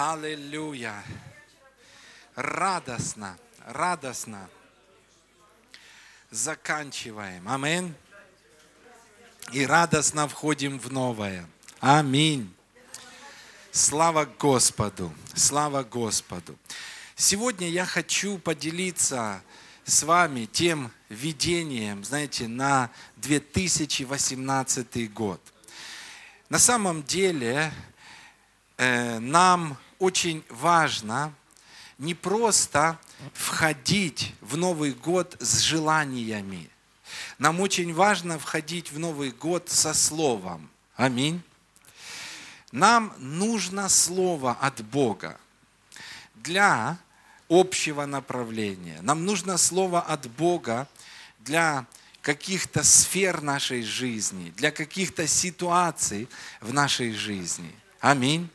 Аллилуйя. Радостно, радостно. Заканчиваем. Аминь. И радостно входим в новое. Аминь. Слава Господу, слава Господу. Сегодня я хочу поделиться с вами тем видением, знаете, на 2018 год. На самом деле э, нам очень важно не просто входить в Новый год с желаниями. Нам очень важно входить в Новый год со Словом. Аминь. Нам нужно Слово от Бога для общего направления. Нам нужно Слово от Бога для каких-то сфер нашей жизни, для каких-то ситуаций в нашей жизни. Аминь.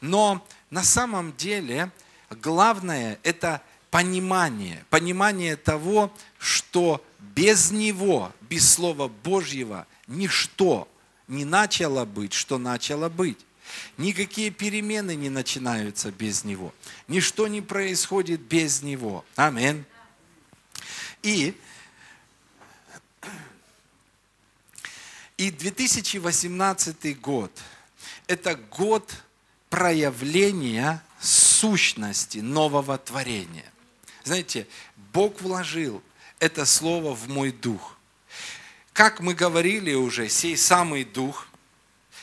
Но на самом деле главное – это понимание, понимание того, что без Него, без Слова Божьего, ничто не начало быть, что начало быть. Никакие перемены не начинаются без Него. Ничто не происходит без Него. Аминь. И, и 2018 год – это год проявления сущности нового творения. Знаете, Бог вложил это слово в мой дух. Как мы говорили уже, сей самый дух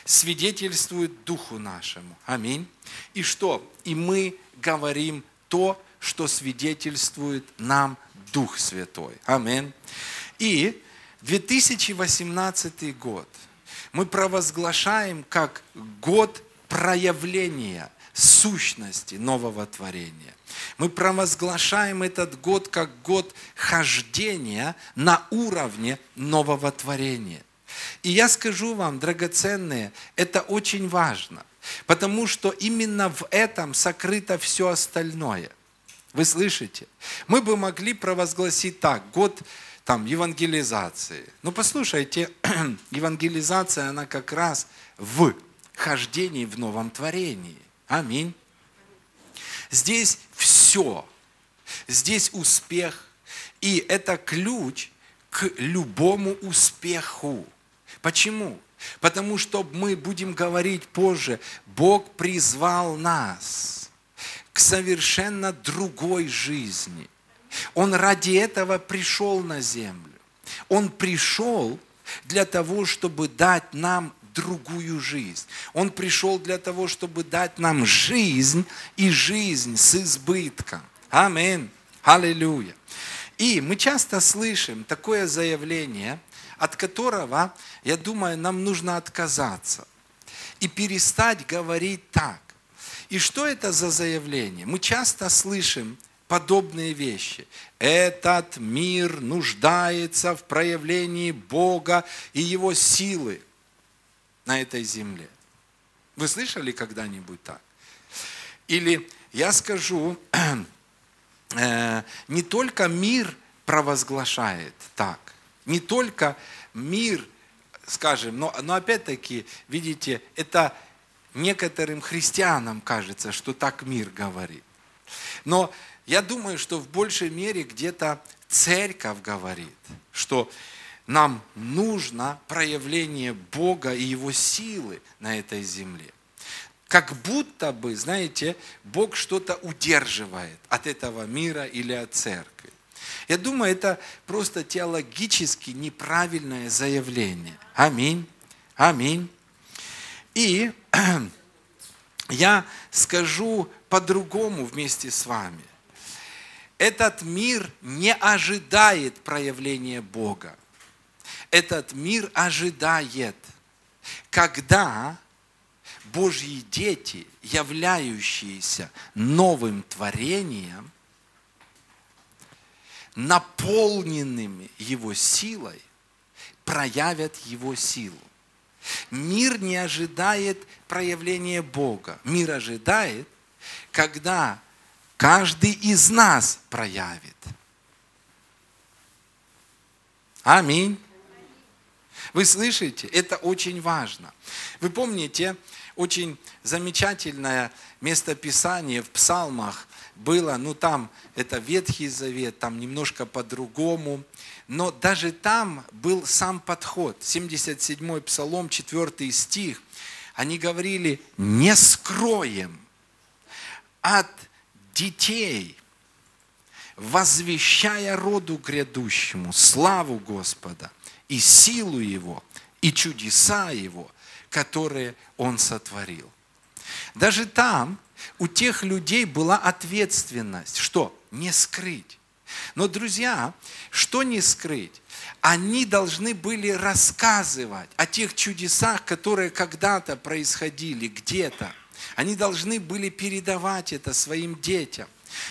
свидетельствует духу нашему. Аминь. И что? И мы говорим то, что свидетельствует нам Дух Святой. Аминь. И 2018 год мы провозглашаем как год проявления сущности нового творения. Мы провозглашаем этот год как год хождения на уровне нового творения. И я скажу вам, драгоценные, это очень важно, потому что именно в этом сокрыто все остальное. Вы слышите? Мы бы могли провозгласить так, год там, евангелизации. Ну, послушайте, евангелизация, она как раз в хождении в новом творении. Аминь. Здесь все. Здесь успех. И это ключ к любому успеху. Почему? Потому что мы будем говорить позже, Бог призвал нас к совершенно другой жизни. Он ради этого пришел на землю. Он пришел для того, чтобы дать нам другую жизнь. Он пришел для того, чтобы дать нам жизнь и жизнь с избытком. Аминь. Аллилуйя. И мы часто слышим такое заявление, от которого, я думаю, нам нужно отказаться и перестать говорить так. И что это за заявление? Мы часто слышим подобные вещи. Этот мир нуждается в проявлении Бога и Его силы на этой земле. Вы слышали когда-нибудь так? Или я скажу, э, не только мир провозглашает так, не только мир, скажем, но, но опять-таки, видите, это некоторым христианам кажется, что так мир говорит. Но я думаю, что в большей мере где-то церковь говорит, что нам нужно проявление Бога и Его силы на этой земле. Как будто бы, знаете, Бог что-то удерживает от этого мира или от церкви. Я думаю, это просто теологически неправильное заявление. Аминь. Аминь. И я скажу по-другому вместе с вами. Этот мир не ожидает проявления Бога этот мир ожидает, когда Божьи дети, являющиеся новым творением, наполненными Его силой, проявят Его силу. Мир не ожидает проявления Бога. Мир ожидает, когда каждый из нас проявит. Аминь. Вы слышите? Это очень важно. Вы помните, очень замечательное местописание в псалмах было, ну там это Ветхий Завет, там немножко по-другому, но даже там был сам подход. 77-й псалом, 4 стих, они говорили, не скроем от детей, возвещая роду грядущему славу Господа и силу Его, и чудеса Его, которые Он сотворил. Даже там у тех людей была ответственность, что не скрыть. Но, друзья, что не скрыть? Они должны были рассказывать о тех чудесах, которые когда-то происходили где-то. Они должны были передавать это своим детям.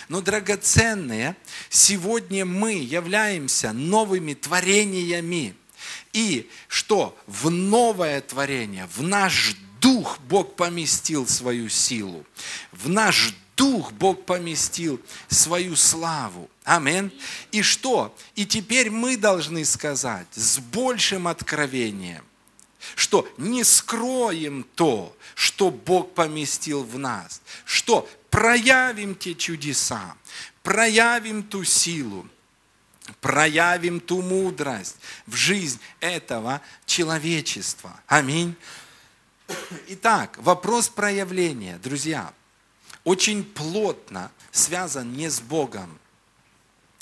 Но, драгоценные, сегодня мы являемся новыми творениями. И что? В новое творение, в наш дух Бог поместил свою силу. В наш дух Бог поместил свою славу. Амин. И что? И теперь мы должны сказать с большим откровением, что не скроем то, что Бог поместил в нас, что проявим те чудеса, проявим ту силу, проявим ту мудрость в жизнь этого человечества. Аминь. Итак, вопрос проявления, друзья, очень плотно связан не с Богом,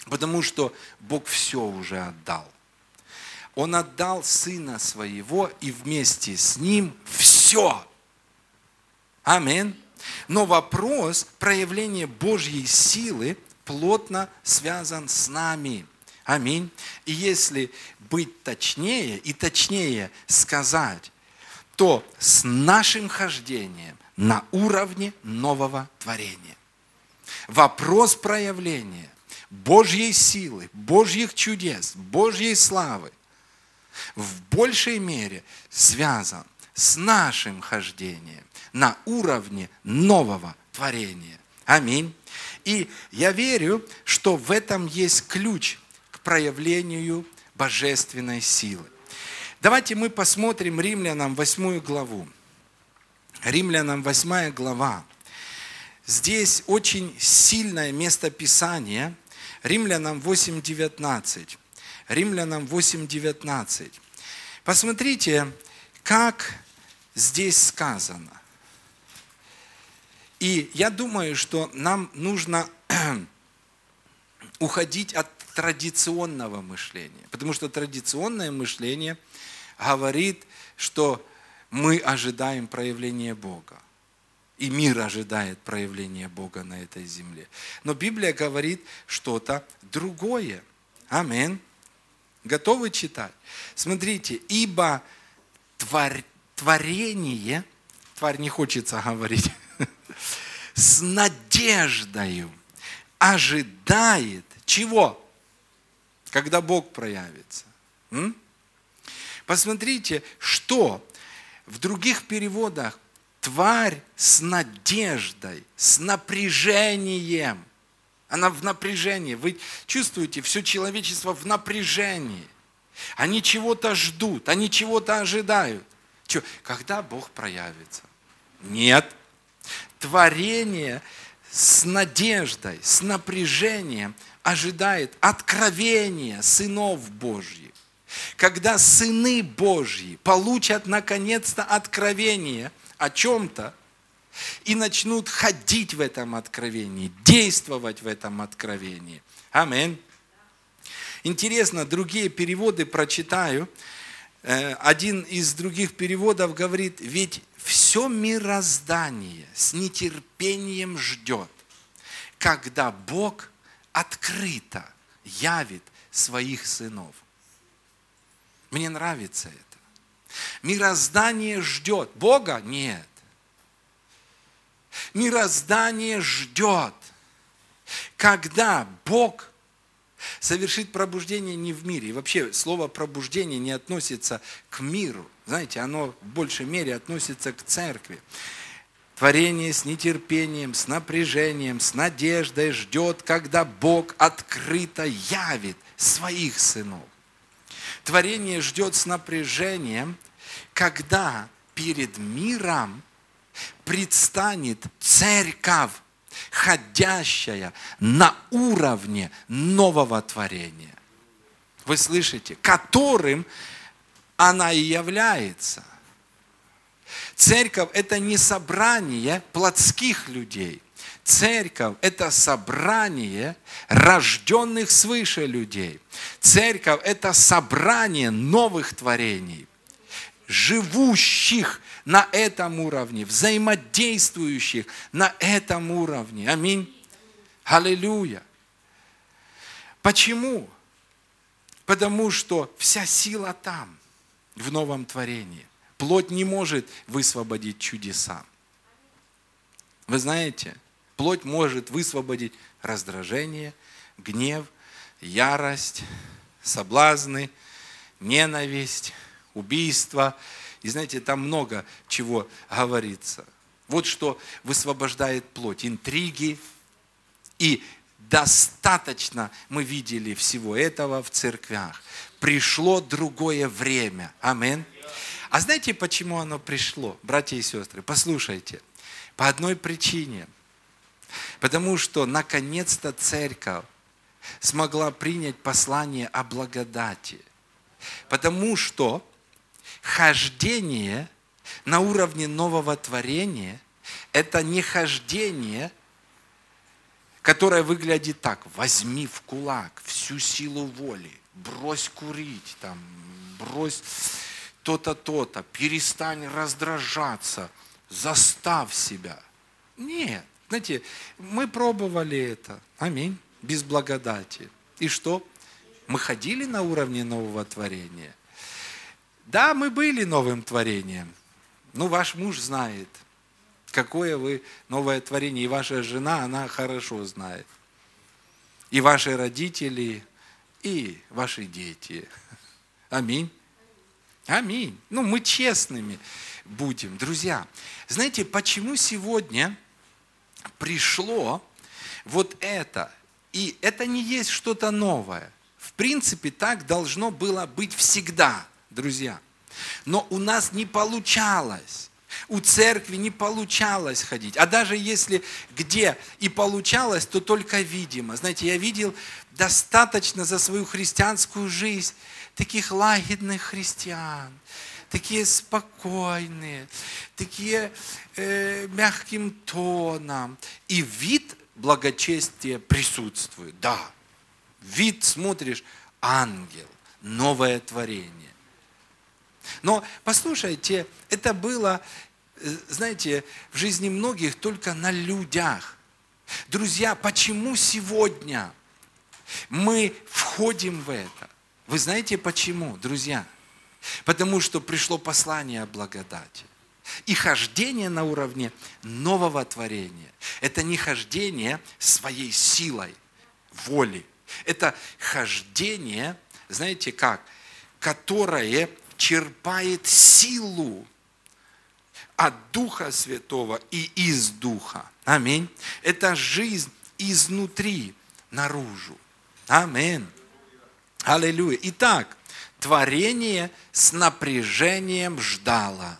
потому что Бог все уже отдал. Он отдал Сына Своего и вместе с Ним все. Аминь. Но вопрос проявления Божьей силы плотно связан с нами. Аминь. И если быть точнее и точнее сказать, то с нашим хождением на уровне нового творения. Вопрос проявления Божьей силы, Божьих чудес, Божьей славы в большей мере связан с нашим хождением на уровне нового творения. Аминь. И я верю, что в этом есть ключ проявлению божественной силы. Давайте мы посмотрим Римлянам 8 главу. Римлянам 8 глава. Здесь очень сильное местописание. Римлянам 8.19. Римлянам 8.19. Посмотрите, как здесь сказано. И я думаю, что нам нужно уходить от традиционного мышления. Потому что традиционное мышление – говорит, что мы ожидаем проявления Бога. И мир ожидает проявления Бога на этой земле. Но Библия говорит что-то другое. Амин. Готовы читать? Смотрите, ибо тварь, творение, тварь не хочется говорить, с надеждою ожидает чего? Когда Бог проявится. М? Посмотрите, что в других переводах тварь с надеждой, с напряжением. Она в напряжении. Вы чувствуете, все человечество в напряжении. Они чего-то ждут, они чего-то ожидают. Че, когда Бог проявится? Нет. Творение с надеждой, с напряжением ожидает откровения сынов Божьих когда сыны Божьи получат наконец-то откровение о чем-то и начнут ходить в этом откровении, действовать в этом откровении. Аминь. Интересно, другие переводы прочитаю. Э, один из других переводов говорит, ведь все мироздание с нетерпением ждет, когда Бог открыто явит своих сынов. Мне нравится это. Мироздание ждет. Бога нет. Мироздание ждет, когда Бог совершит пробуждение не в мире. И вообще слово пробуждение не относится к миру. Знаете, оно в большей мере относится к церкви. Творение с нетерпением, с напряжением, с надеждой ждет, когда Бог открыто явит своих сынов. Творение ждет с напряжением, когда перед миром предстанет церковь, ходящая на уровне нового творения. Вы слышите? Которым она и является. Церковь – это не собрание плотских людей. Церковь – это собрание рожденных свыше людей. Церковь – это собрание новых творений, живущих на этом уровне, взаимодействующих на этом уровне. Аминь. Аллилуйя. Почему? Потому что вся сила там, в новом творении. Плоть не может высвободить чудеса. Вы знаете, плоть может высвободить раздражение, гнев, ярость, соблазны, ненависть, убийство. И знаете, там много чего говорится. Вот что высвобождает плоть. Интриги. И достаточно мы видели всего этого в церквях. Пришло другое время. Аминь. А знаете, почему оно пришло, братья и сестры? Послушайте. По одной причине. Потому что наконец-то церковь смогла принять послание о благодати. Потому что хождение на уровне нового творения – это не хождение, которое выглядит так. Возьми в кулак всю силу воли, брось курить, там, брось то-то, то-то, перестань раздражаться, заставь себя. Нет. Знаете, мы пробовали это. Аминь. Без благодати. И что? Мы ходили на уровне нового творения. Да, мы были новым творением. Ну, ваш муж знает, какое вы новое творение. И ваша жена, она хорошо знает. И ваши родители, и ваши дети. Аминь. Аминь. Ну, мы честными будем. Друзья, знаете, почему сегодня пришло вот это? И это не есть что-то новое. В принципе, так должно было быть всегда, друзья. Но у нас не получалось. У церкви не получалось ходить. А даже если где и получалось, то только видимо. Знаете, я видел достаточно за свою христианскую жизнь таких лагидных христиан, такие спокойные, такие э, мягким тоном. И вид благочестия присутствует. Да, вид смотришь, ангел, новое творение. Но послушайте, это было, э, знаете, в жизни многих только на людях. Друзья, почему сегодня мы входим в это? Вы знаете почему, друзья? Потому что пришло послание о благодати. И хождение на уровне нового творения – это не хождение своей силой, воли. Это хождение, знаете как, которое черпает силу от Духа Святого и из Духа. Аминь. Это жизнь изнутри наружу. Аминь. Аллилуйя. Итак, творение с напряжением ждало.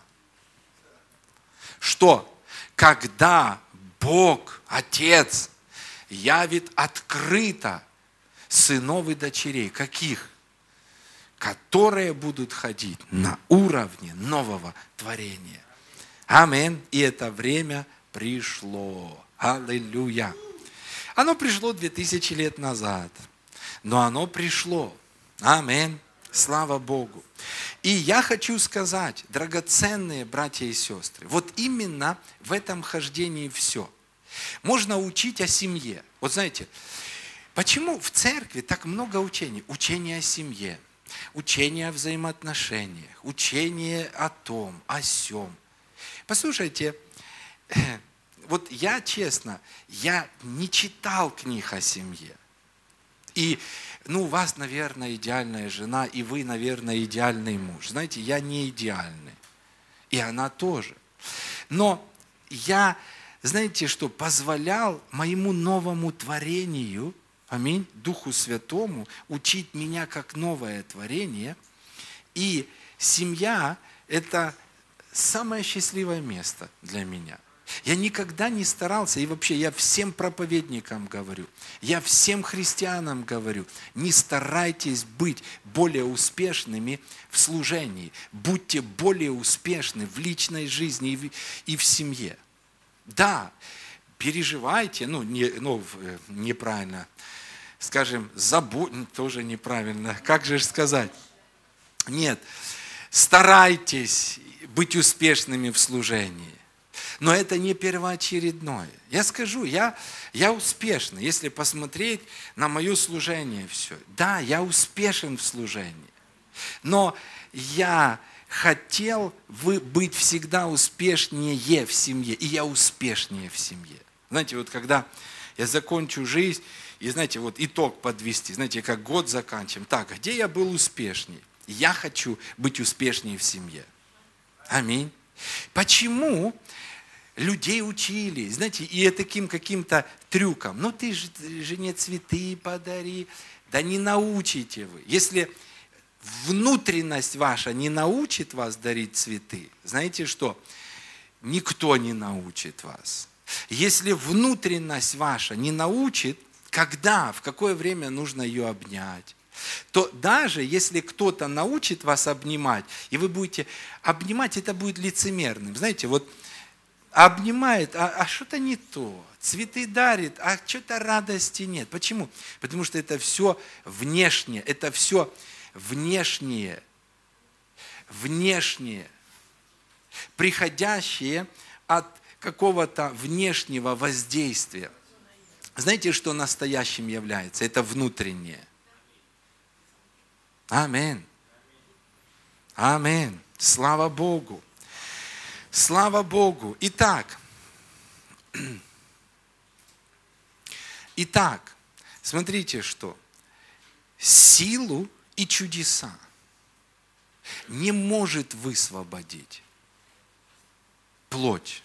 Что? Когда Бог, Отец, явит открыто сынов и дочерей. Каких? Которые будут ходить на уровне нового творения. Амин. И это время пришло. Аллилуйя. Оно пришло 2000 лет назад – но оно пришло. Аминь. Слава Богу. И я хочу сказать, драгоценные братья и сестры, вот именно в этом хождении все. Можно учить о семье. Вот знаете, почему в церкви так много учений? Учение о семье, учение о взаимоотношениях, учение о том, о сем. Послушайте, вот я честно, я не читал книг о семье. И, ну, у вас, наверное, идеальная жена, и вы, наверное, идеальный муж. Знаете, я не идеальный. И она тоже. Но я, знаете что, позволял моему новому творению, аминь, Духу Святому, учить меня как новое творение. И семья – это, самое счастливое место для меня. Я никогда не старался, и вообще я всем проповедникам говорю, я всем христианам говорю, не старайтесь быть более успешными в служении, будьте более успешны в личной жизни и в, семье. Да, переживайте, ну, не, ну э, неправильно, скажем, забудь, тоже неправильно, как же сказать? Нет, старайтесь быть успешными в служении. Но это не первоочередное. Я скажу, я, я успешный, если посмотреть на мое служение все. Да, я успешен в служении. Но я хотел быть всегда успешнее в семье. И я успешнее в семье. Знаете, вот когда я закончу жизнь, и знаете, вот итог подвести, знаете, как год заканчиваем. Так, где я был успешнее? Я хочу быть успешнее в семье. Аминь. Почему людей учили, знаете, и таким каким-то трюком. Ну, ты же жене цветы подари. Да не научите вы. Если внутренность ваша не научит вас дарить цветы, знаете что? Никто не научит вас. Если внутренность ваша не научит, когда, в какое время нужно ее обнять, то даже если кто-то научит вас обнимать, и вы будете обнимать, это будет лицемерным. Знаете, вот обнимает, а, а что-то не то, цветы дарит, а что-то радости нет. Почему? Потому что это все внешнее, это все внешнее, внешнее, приходящее от какого-то внешнего воздействия. Знаете, что настоящим является? Это внутреннее. Аминь. Аминь. Слава Богу. Слава Богу. Итак, итак, смотрите, что силу и чудеса не может высвободить плоть,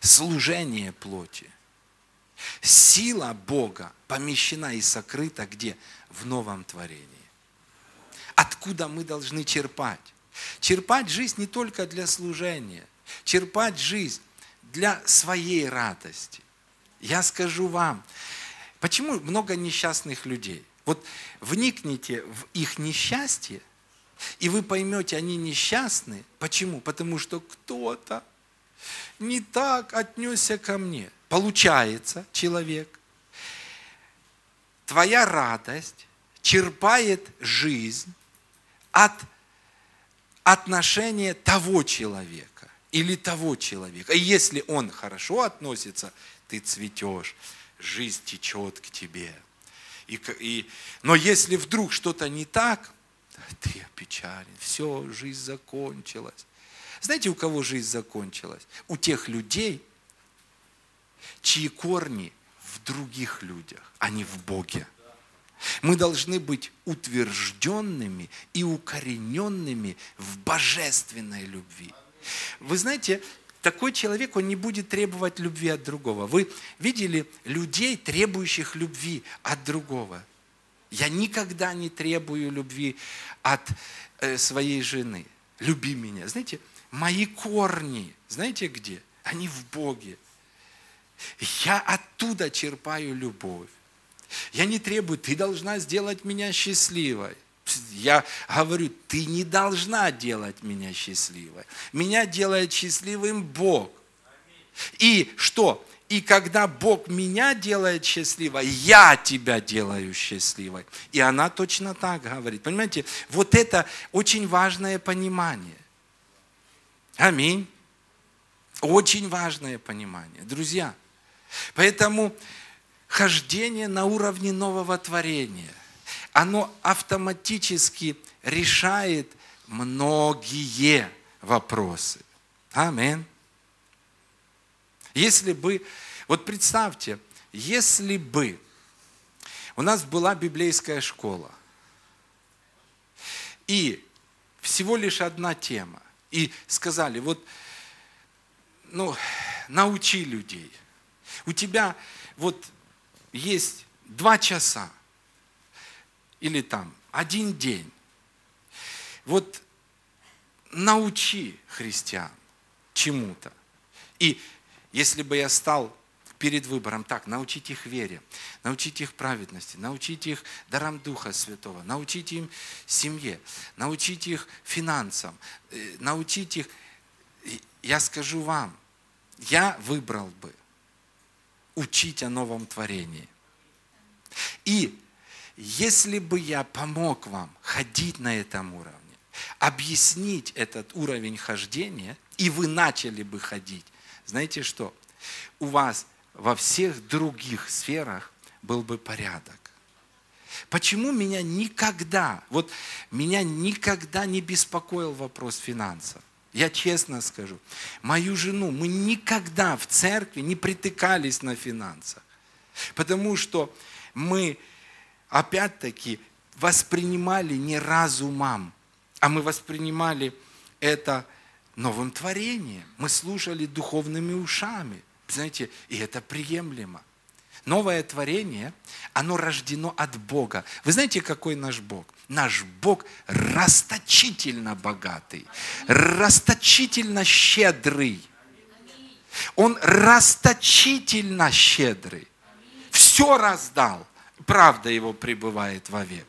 служение плоти. Сила Бога помещена и сокрыта где? В новом творении. Откуда мы должны черпать? Черпать жизнь не только для служения, черпать жизнь для своей радости. Я скажу вам, почему много несчастных людей? Вот вникните в их несчастье, и вы поймете, они несчастны. Почему? Потому что кто-то не так отнесся ко мне. Получается, человек, твоя радость черпает жизнь от отношение того человека или того человека. И если он хорошо относится, ты цветешь, жизнь течет к тебе. И, и, но если вдруг что-то не так, ты опечален, все, жизнь закончилась. Знаете, у кого жизнь закончилась? У тех людей, чьи корни в других людях, а не в Боге. Мы должны быть утвержденными и укорененными в божественной любви. Вы знаете, такой человек, он не будет требовать любви от другого. Вы видели людей, требующих любви от другого? Я никогда не требую любви от э, своей жены. Люби меня. Знаете, мои корни, знаете где? Они в Боге. Я оттуда черпаю любовь. Я не требую, ты должна сделать меня счастливой. Я говорю, ты не должна делать меня счастливой. Меня делает счастливым Бог. И что? И когда Бог меня делает счастливой, я тебя делаю счастливой. И она точно так говорит. Понимаете, вот это очень важное понимание. Аминь. Очень важное понимание. Друзья, поэтому хождение на уровне нового творения, оно автоматически решает многие вопросы. Амин. Если бы, вот представьте, если бы у нас была библейская школа, и всего лишь одна тема, и сказали, вот, ну, научи людей. У тебя вот есть два часа или там один день. Вот научи христиан чему-то. И если бы я стал перед выбором, так, научить их вере, научить их праведности, научить их дарам Духа Святого, научить им семье, научить их финансам, э, научить их, я скажу вам, я выбрал бы учить о новом творении. И если бы я помог вам ходить на этом уровне, объяснить этот уровень хождения, и вы начали бы ходить, знаете что? У вас во всех других сферах был бы порядок. Почему меня никогда, вот меня никогда не беспокоил вопрос финансов? Я честно скажу, мою жену мы никогда в церкви не притыкались на финансах. Потому что мы, опять-таки, воспринимали не разумом, а мы воспринимали это новым творением. Мы слушали духовными ушами. Знаете, и это приемлемо. Новое творение, оно рождено от Бога. Вы знаете, какой наш Бог? Наш Бог расточительно богатый, расточительно щедрый. Он расточительно щедрый. Все раздал. Правда его пребывает вовек.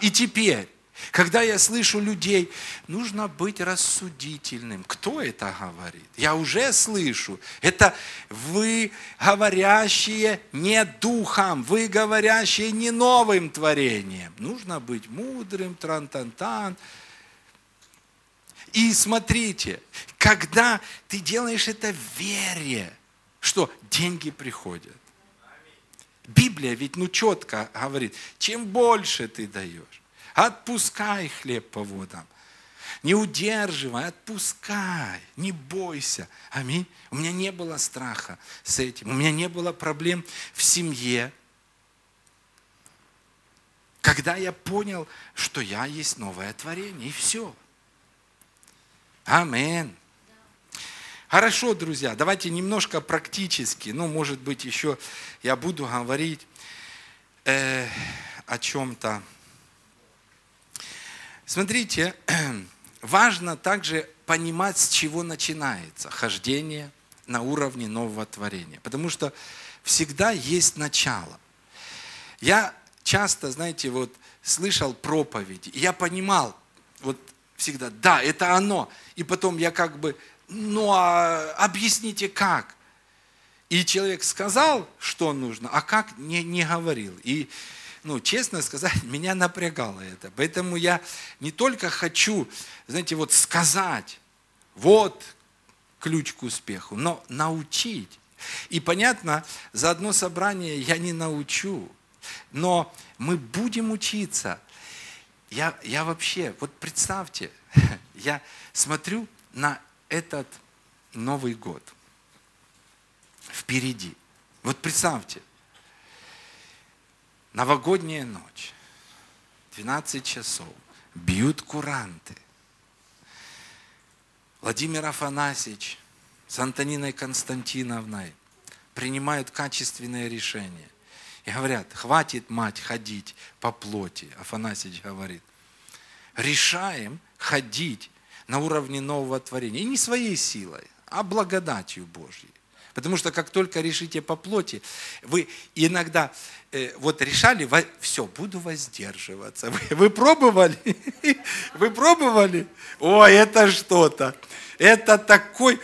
И теперь когда я слышу людей, нужно быть рассудительным. Кто это говорит? Я уже слышу. Это вы, говорящие не духом, вы, говорящие не новым творением. Нужно быть мудрым, тран-тан-тан. И смотрите, когда ты делаешь это в вере, что деньги приходят. Библия ведь ну четко говорит, чем больше ты даешь, Отпускай хлеб по водам. Не удерживай, отпускай, не бойся. Аминь. У меня не было страха с этим. У меня не было проблем в семье. Когда я понял, что я есть новое творение, и все. Амин. Хорошо, друзья, давайте немножко практически, ну, может быть, еще я буду говорить э, о чем-то Смотрите, важно также понимать, с чего начинается хождение на уровне нового творения. Потому что всегда есть начало. Я часто, знаете, вот слышал проповеди, и я понимал, вот всегда, да, это оно. И потом я как бы, ну а объясните как? И человек сказал, что нужно, а как не, не говорил. И ну, честно сказать, меня напрягало это. Поэтому я не только хочу, знаете, вот сказать, вот ключ к успеху, но научить. И понятно, за одно собрание я не научу, но мы будем учиться. Я, я вообще, вот представьте, я смотрю на этот Новый год впереди. Вот представьте, Новогодняя ночь, 12 часов, бьют куранты. Владимир Афанасьевич с Антониной Константиновной принимают качественное решение. И говорят, хватит, мать, ходить по плоти. Афанасьевич говорит, решаем ходить на уровне нового творения. И не своей силой, а благодатью Божьей. Потому что как только решите по плоти, вы иногда э, вот решали, все, буду воздерживаться. Вы, вы пробовали? Вы пробовали? Ой, это что-то. Это такой...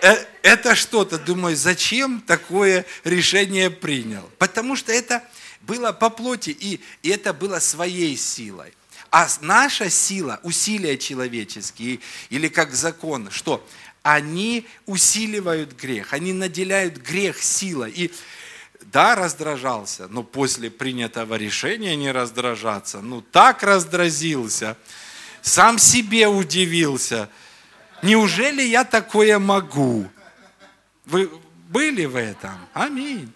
Э, это что-то, думаю, зачем такое решение принял? Потому что это было по плоти, и, и это было своей силой. А наша сила, усилия человеческие, или как закон, что они усиливают грех, они наделяют грех силой. И да, раздражался, но после принятого решения не раздражаться, ну так раздразился, сам себе удивился. Неужели я такое могу? Вы были в этом? Аминь.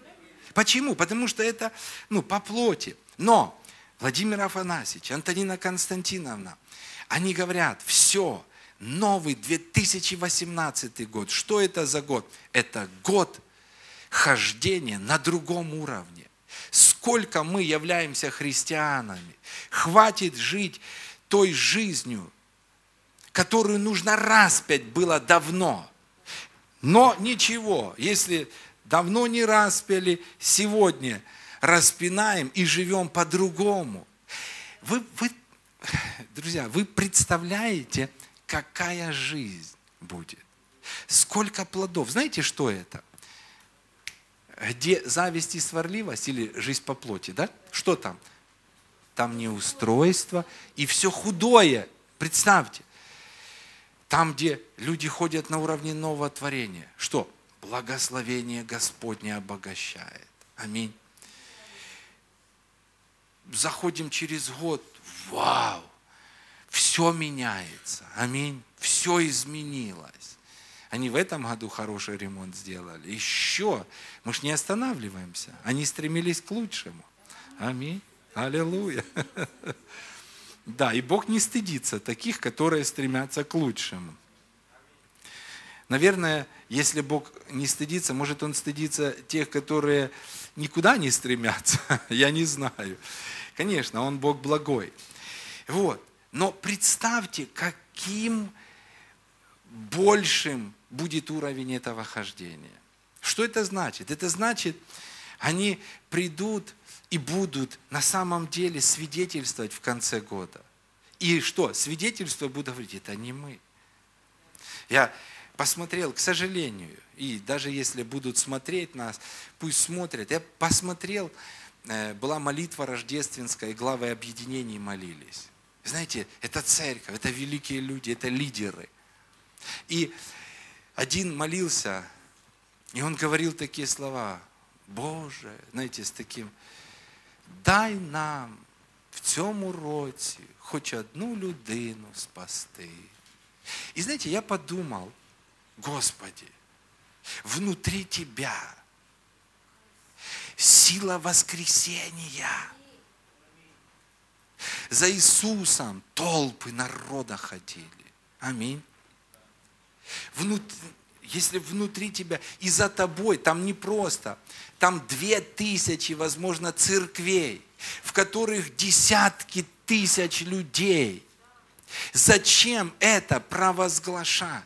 Почему? Потому что это ну, по плоти. Но Владимир Афанасьевич, Антонина Константиновна, они говорят, все, новый 2018 год. Что это за год? Это год хождения на другом уровне. Сколько мы являемся христианами. Хватит жить той жизнью, которую нужно распять было давно. Но ничего, если давно не распяли, сегодня распинаем и живем по-другому. Вы, вы, друзья, вы представляете, какая жизнь будет? Сколько плодов? Знаете, что это? Где зависть и сварливость или жизнь по плоти, да? Что там? Там неустройство и все худое. Представьте. Там, где люди ходят на уровне нового творения. Что? Благословение Господне обогащает. Аминь. Заходим через год. Вау! Все меняется. Аминь. Все изменилось. Они в этом году хороший ремонт сделали. Еще. Мы ж не останавливаемся. Они стремились к лучшему. Аминь. Аллилуйя. Да, и Бог не стыдится таких, которые стремятся к лучшему. Наверное, если Бог не стыдится, может Он стыдится тех, которые никуда не стремятся. Я не знаю. Конечно, Он Бог благой. Вот. Но представьте, каким большим будет уровень этого хождения. Что это значит? Это значит, они придут и будут на самом деле свидетельствовать в конце года. И что? Свидетельство будут говорить, это не мы. Я посмотрел, к сожалению, и даже если будут смотреть нас, пусть смотрят. Я посмотрел, э, была молитва рождественская, и главы объединений молились. Знаете, это церковь, это великие люди, это лидеры. И один молился, и он говорил такие слова. Боже, знаете, с таким, дай нам в цьому році хоч одну людину спасти. И знаете, я подумал, Господи, внутри Тебя сила воскресения. За Иисусом толпы народа ходили. Аминь. Внут... Если внутри тебя и за тобой, там не просто, там две тысячи, возможно, церквей, в которых десятки тысяч людей. Зачем это провозглашать?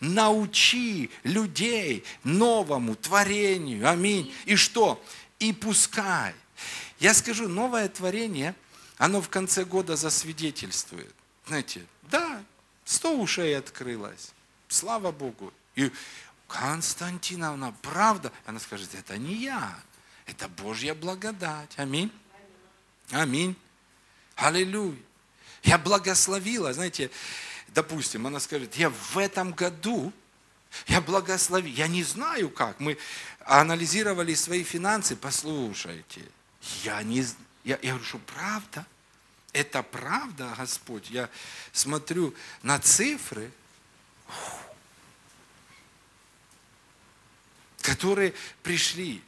Научи людей новому творению. Аминь. И что? И пускай. Я скажу, новое творение, оно в конце года засвидетельствует. Знаете, да, сто ушей открылось. Слава Богу. И Константиновна, правда? Она скажет, это не я, это Божья благодать. Аминь. Аминь. Аллилуйя. Я благословила, знаете, допустим, она скажет, я в этом году, я благословил, я не знаю как, мы анализировали свои финансы, послушайте, я не, я, я говорю, что правда? Это правда, Господь? Я смотрю на цифры, которые пришли.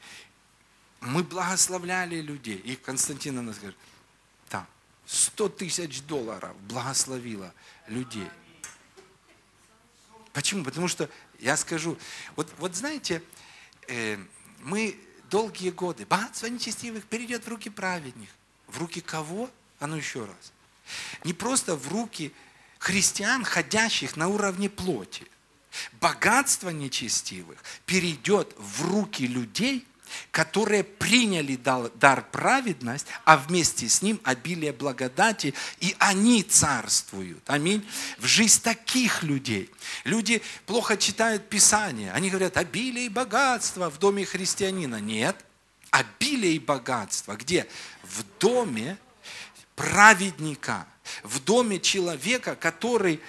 Мы благословляли людей. И Константин нас говорит, там, 100 тысяч долларов благословила людей. Почему? Потому что, я скажу, вот, вот знаете, э, мы долгие годы, богатство нечестивых перейдет в руки праведных. В руки кого? А ну еще раз. Не просто в руки христиан, ходящих на уровне плоти. Богатство нечестивых перейдет в руки людей, которые приняли дар праведность, а вместе с ним обилие благодати, и они царствуют. Аминь. В жизнь таких людей. Люди плохо читают Писание. Они говорят, обилие и богатство в доме христианина. Нет. Обилие и богатство. Где? В доме праведника. В доме человека, который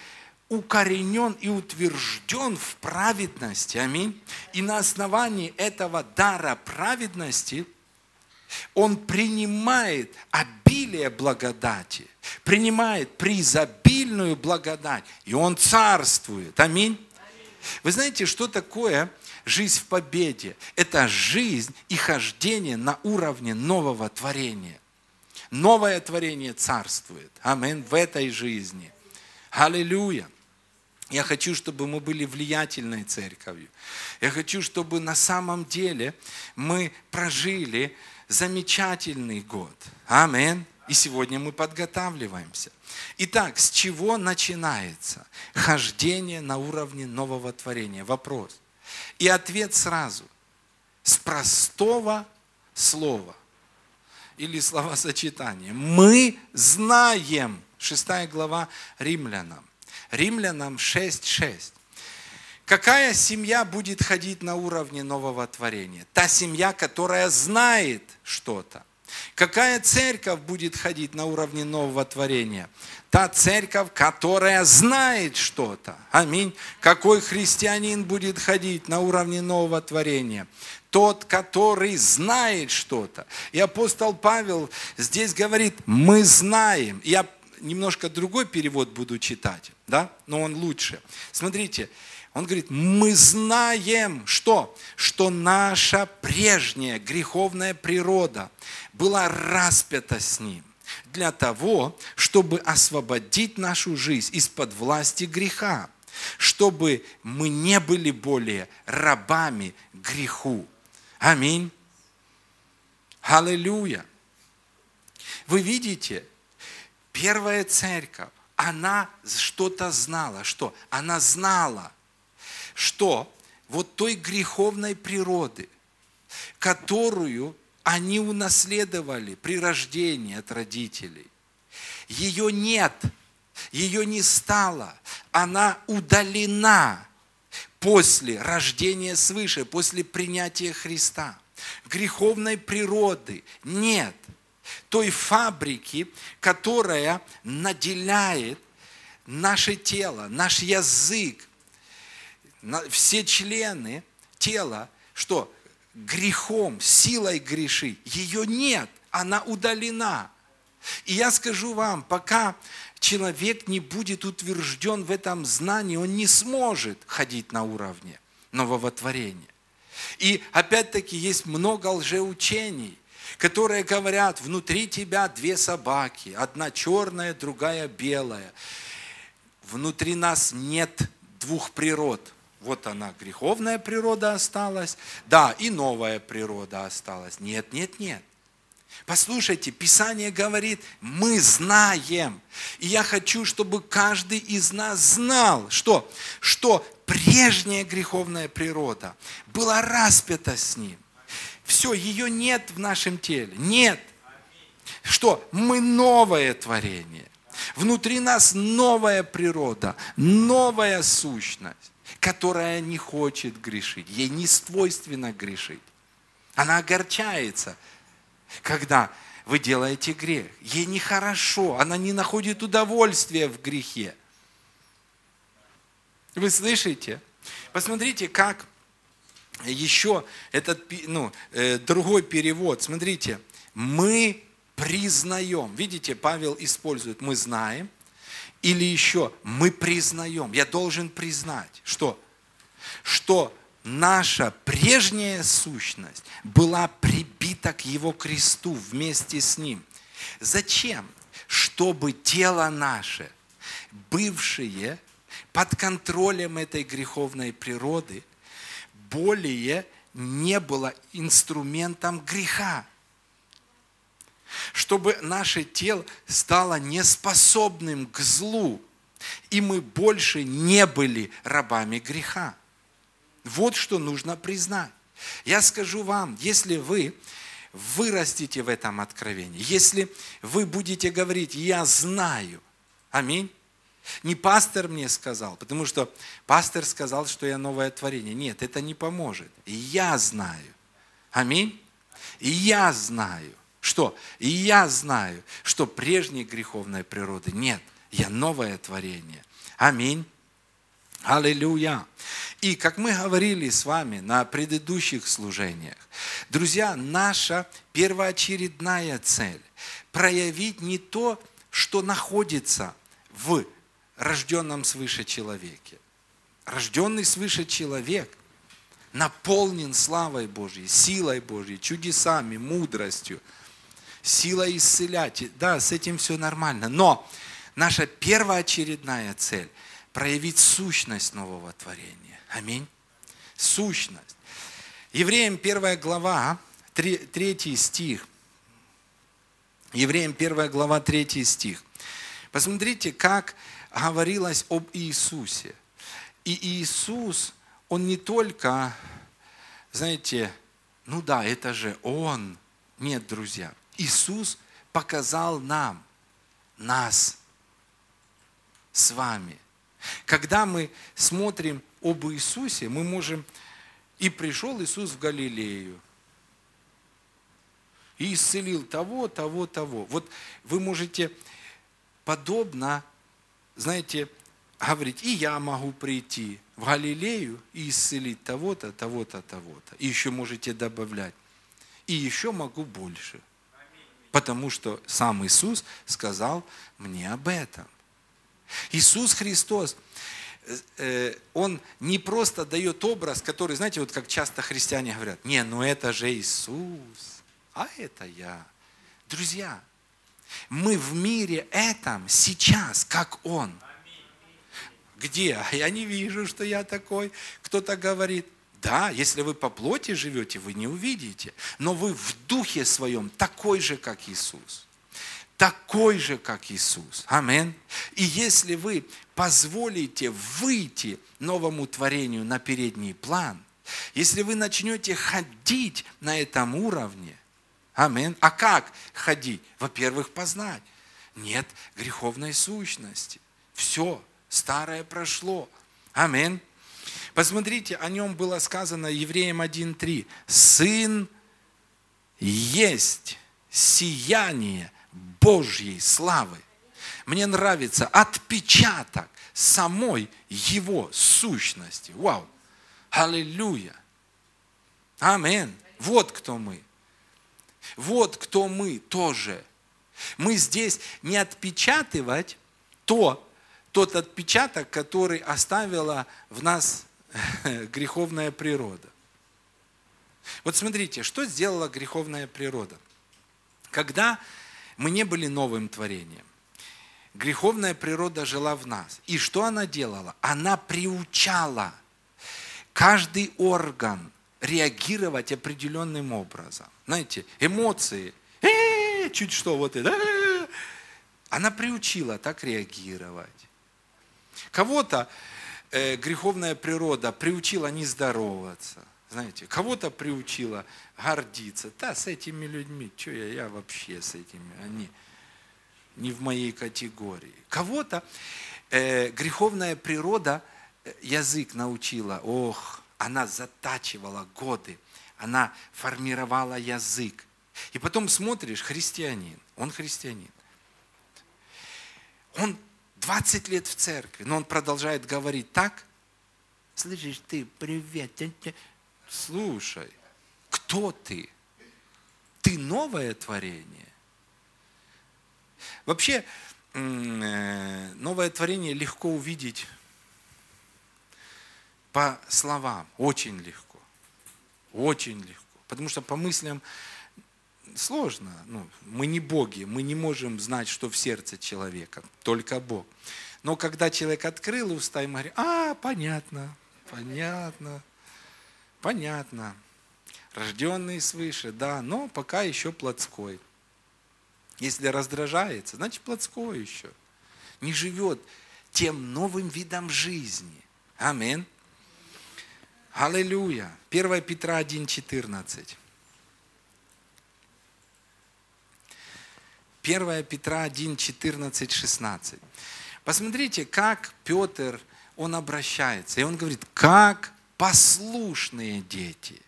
укоренен и утвержден в праведности. Аминь. И на основании этого дара праведности он принимает обилие благодати, принимает преизобильную благодать, и он царствует. Аминь. Вы знаете, что такое жизнь в победе? Это жизнь и хождение на уровне нового творения. Новое творение царствует. Аминь. В этой жизни. Аллилуйя. Я хочу, чтобы мы были влиятельной церковью. Я хочу, чтобы на самом деле мы прожили замечательный год. Амин. И сегодня мы подготавливаемся. Итак, с чего начинается хождение на уровне нового творения? Вопрос. И ответ сразу. С простого слова или словосочетания. Мы знаем. Шестая глава Римлянам. Римлянам 6.6. Какая семья будет ходить на уровне нового творения? Та семья, которая знает что-то. Какая церковь будет ходить на уровне нового творения? Та церковь, которая знает что-то. Аминь. Какой христианин будет ходить на уровне нового творения? Тот, который знает что-то. И апостол Павел здесь говорит, мы знаем. Я немножко другой перевод буду читать, да, но он лучше. Смотрите, он говорит, мы знаем, что? Что наша прежняя греховная природа была распята с ним для того, чтобы освободить нашу жизнь из-под власти греха, чтобы мы не были более рабами греху. Аминь. Аллилуйя. Вы видите, первая церковь, она что-то знала. Что? Она знала, что вот той греховной природы, которую они унаследовали при рождении от родителей, ее нет, ее не стало, она удалена после рождения свыше, после принятия Христа. Греховной природы нет. Той фабрики, которая наделяет наше тело, наш язык, все члены тела, что грехом, силой греши, ее нет, она удалена. И я скажу вам, пока человек не будет утвержден в этом знании, он не сможет ходить на уровне нового творения. И опять-таки есть много лжеучений, которые говорят, внутри тебя две собаки, одна черная, другая белая. Внутри нас нет двух природ – вот она, греховная природа осталась, да, и новая природа осталась. Нет, нет, нет. Послушайте, Писание говорит, мы знаем. И я хочу, чтобы каждый из нас знал, что, что прежняя греховная природа была распята с ним. Все, ее нет в нашем теле. Нет. Что? Мы новое творение. Внутри нас новая природа, новая сущность которая не хочет грешить. Ей не свойственно грешить. Она огорчается, когда вы делаете грех. Ей нехорошо, она не находит удовольствия в грехе. Вы слышите? Посмотрите, как еще этот ну, э, другой перевод. Смотрите, мы признаем. Видите, Павел использует мы знаем, или еще мы признаем, я должен признать, что, что наша прежняя сущность была прибита к Его кресту вместе с Ним. Зачем? Чтобы тело наше, бывшее под контролем этой греховной природы, более не было инструментом греха чтобы наше тело стало неспособным к злу, и мы больше не были рабами греха. Вот что нужно признать. Я скажу вам, если вы вырастете в этом откровении, если вы будете говорить, я знаю, аминь, не пастор мне сказал, потому что пастор сказал, что я новое творение. Нет, это не поможет. Я знаю. Аминь. И я знаю, что? И я знаю, что прежней греховной природы нет. Я новое творение. Аминь. Аллилуйя. И как мы говорили с вами на предыдущих служениях, друзья, наша первоочередная цель – проявить не то, что находится в рожденном свыше человеке. Рожденный свыше человек наполнен славой Божьей, силой Божьей, чудесами, мудростью – сила исцелять. Да, с этим все нормально. Но наша первоочередная цель – проявить сущность нового творения. Аминь. Сущность. Евреям первая глава, третий стих. Евреям 1 глава 3 стих. Посмотрите, как говорилось об Иисусе. И Иисус, Он не только, знаете, ну да, это же Он. Нет, друзья. Иисус показал нам, нас, с вами. Когда мы смотрим об Иисусе, мы можем... И пришел Иисус в Галилею, и исцелил того, того, того. Вот вы можете подобно, знаете, говорить, и я могу прийти в Галилею и исцелить того-то, того-то, того-то. И еще можете добавлять. И еще могу больше. Потому что сам Иисус сказал мне об этом. Иисус Христос, э, Он не просто дает образ, который, знаете, вот как часто христиане говорят, не, ну это же Иисус, а это я. Друзья, мы в мире этом сейчас, как Он. Где? А я не вижу, что я такой. Кто-то говорит, да, если вы по плоти живете, вы не увидите. Но вы в духе своем такой же, как Иисус. Такой же, как Иисус. Амин. И если вы позволите выйти новому творению на передний план, если вы начнете ходить на этом уровне, амин. А как ходить? Во-первых, познать. Нет греховной сущности. Все, старое прошло. Амин. Посмотрите, о нем было сказано Евреям 1.3. Сын есть сияние Божьей славы. Мне нравится отпечаток самой его сущности. Вау! Аллилуйя! Амин. Вот кто мы. Вот кто мы тоже. Мы здесь не отпечатывать то, тот отпечаток, который оставила в нас греховная природа. Вот смотрите, что сделала греховная природа. Когда мы не были новым творением, греховная природа жила в нас. И что она делала? Она приучала каждый орган реагировать определенным образом. Знаете, эмоции, э, чуть что вот это, э, она приучила так реагировать. Кого-то э, греховная природа приучила не здороваться. Знаете, кого-то приучила гордиться. Да, с этими людьми, что я, я вообще с этими, они не в моей категории. Кого-то э, греховная природа э, язык научила, ох, она затачивала годы, она формировала язык. И потом смотришь, христианин, он христианин. Он 20 лет в церкви, но он продолжает говорить так. Слышишь, ты, привет. Слушай, кто ты? Ты новое творение. Вообще, э, новое творение легко увидеть по словам. Очень легко. Очень легко. Потому что по мыслям сложно. Ну, мы не боги, мы не можем знать, что в сердце человека, только Бог. Но когда человек открыл уста, и мы говорим, а, понятно, понятно, понятно. Рожденный свыше, да, но пока еще плотской. Если раздражается, значит плотской еще. Не живет тем новым видом жизни. Амин. Аллилуйя. 1 Петра 1,14. 1 Петра 1, 14, 16. Посмотрите, как Петр, он обращается. И он говорит, как послушные дети,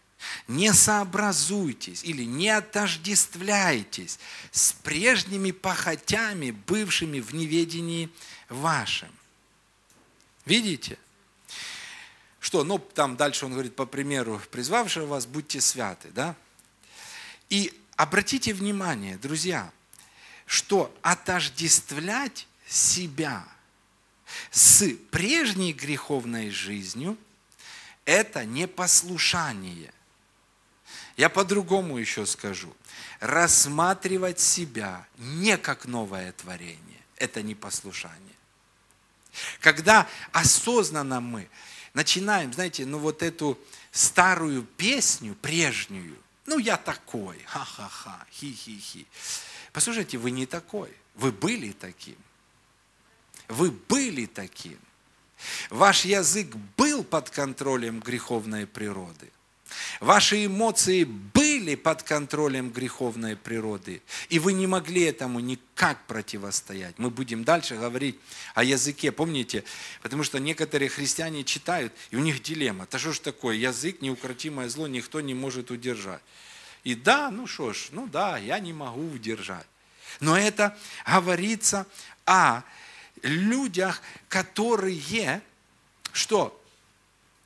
не сообразуйтесь или не отождествляйтесь с прежними похотями, бывшими в неведении вашем. Видите? Что, ну, там дальше он говорит, по примеру, призвавшего вас, будьте святы, да? И обратите внимание, друзья, что отождествлять себя с прежней греховной жизнью – это непослушание. Я по-другому еще скажу. Рассматривать себя не как новое творение – это непослушание. Когда осознанно мы начинаем, знаете, ну вот эту старую песню, прежнюю, ну я такой, ха-ха-ха, хи-хи-хи, Послушайте, вы не такой. Вы были таким. Вы были таким. Ваш язык был под контролем греховной природы. Ваши эмоции были под контролем греховной природы, и вы не могли этому никак противостоять. Мы будем дальше говорить о языке, помните? Потому что некоторые христиане читают, и у них дилемма. Да что ж такое, язык, неукротимое зло, никто не может удержать. И да, ну что ж, ну да, я не могу удержать. Но это говорится о людях, которые, что?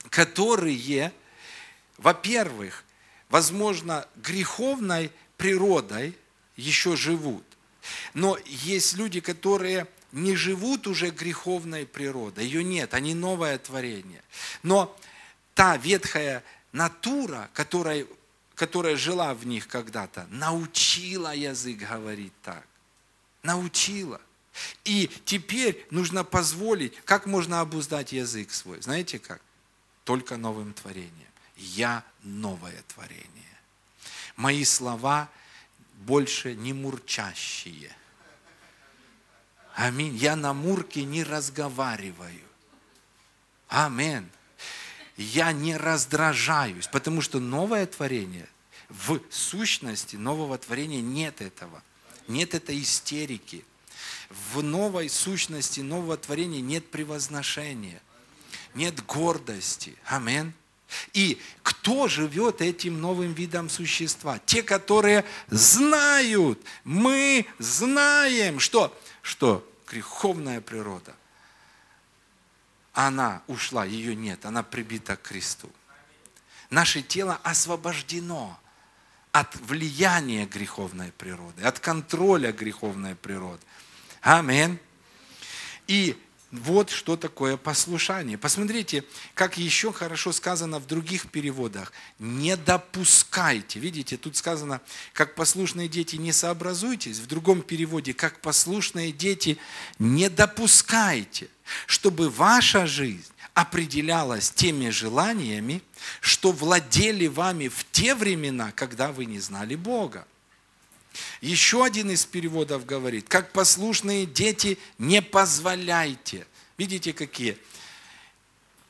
Которые во-первых, возможно, греховной природой еще живут. Но есть люди, которые не живут уже греховной природой, ее нет, они новое творение. Но та ветхая натура, которая, которая жила в них когда-то, научила язык говорить так. Научила. И теперь нужно позволить, как можно обуздать язык свой. Знаете как? Только новым творением я новое творение. Мои слова больше не мурчащие. Аминь. Я на мурке не разговариваю. Аминь. Я не раздражаюсь, потому что новое творение, в сущности нового творения нет этого. Нет этой истерики. В новой сущности нового творения нет превозношения, нет гордости. Аминь. И кто живет этим новым видом существа? Те, которые знают, мы знаем, что, что греховная природа, она ушла, ее нет, она прибита к кресту. Наше тело освобождено от влияния греховной природы, от контроля греховной природы. Аминь. И вот что такое послушание. Посмотрите, как еще хорошо сказано в других переводах. Не допускайте. Видите, тут сказано, как послушные дети, не сообразуйтесь. В другом переводе, как послушные дети, не допускайте, чтобы ваша жизнь определялась теми желаниями, что владели вами в те времена, когда вы не знали Бога. Еще один из переводов говорит, как послушные дети, не позволяйте. Видите, какие?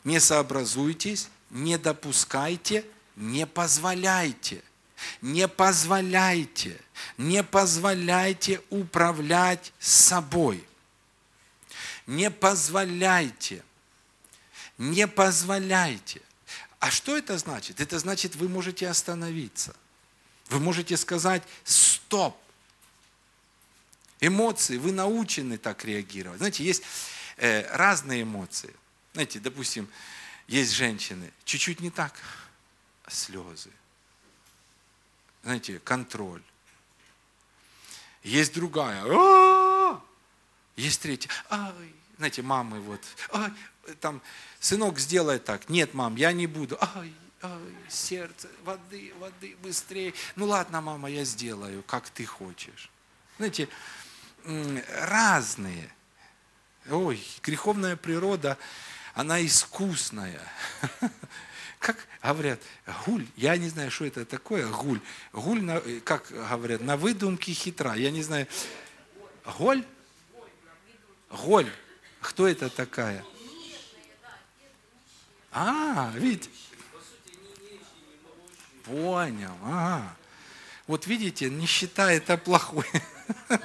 Не сообразуйтесь, не допускайте, не позволяйте. Не позволяйте, не позволяйте управлять собой. Не позволяйте, не позволяйте. А что это значит? Это значит, вы можете остановиться. Вы можете сказать «стоп». Эмоции, вы научены так реагировать. Знаете, есть э, разные эмоции. Знаете, допустим, есть женщины, чуть-чуть не так, слезы. Знаете, контроль. Есть другая, «А-а-а!» есть третья, Ай! знаете, мамы вот, Ай! там, сынок, сделай так. Нет, мам, я не буду. Ай, сердце, воды, воды, быстрее. Ну ладно, мама, я сделаю, как ты хочешь. Знаете, разные. Ой, греховная природа, она искусная. Как говорят, гуль, я не знаю, что это такое, гуль. Гуль, на, как говорят, на выдумке хитра. Я не знаю. Голь? Голь. Кто это такая? А, видите? Понял. Ага. Вот видите, нищета это плохое.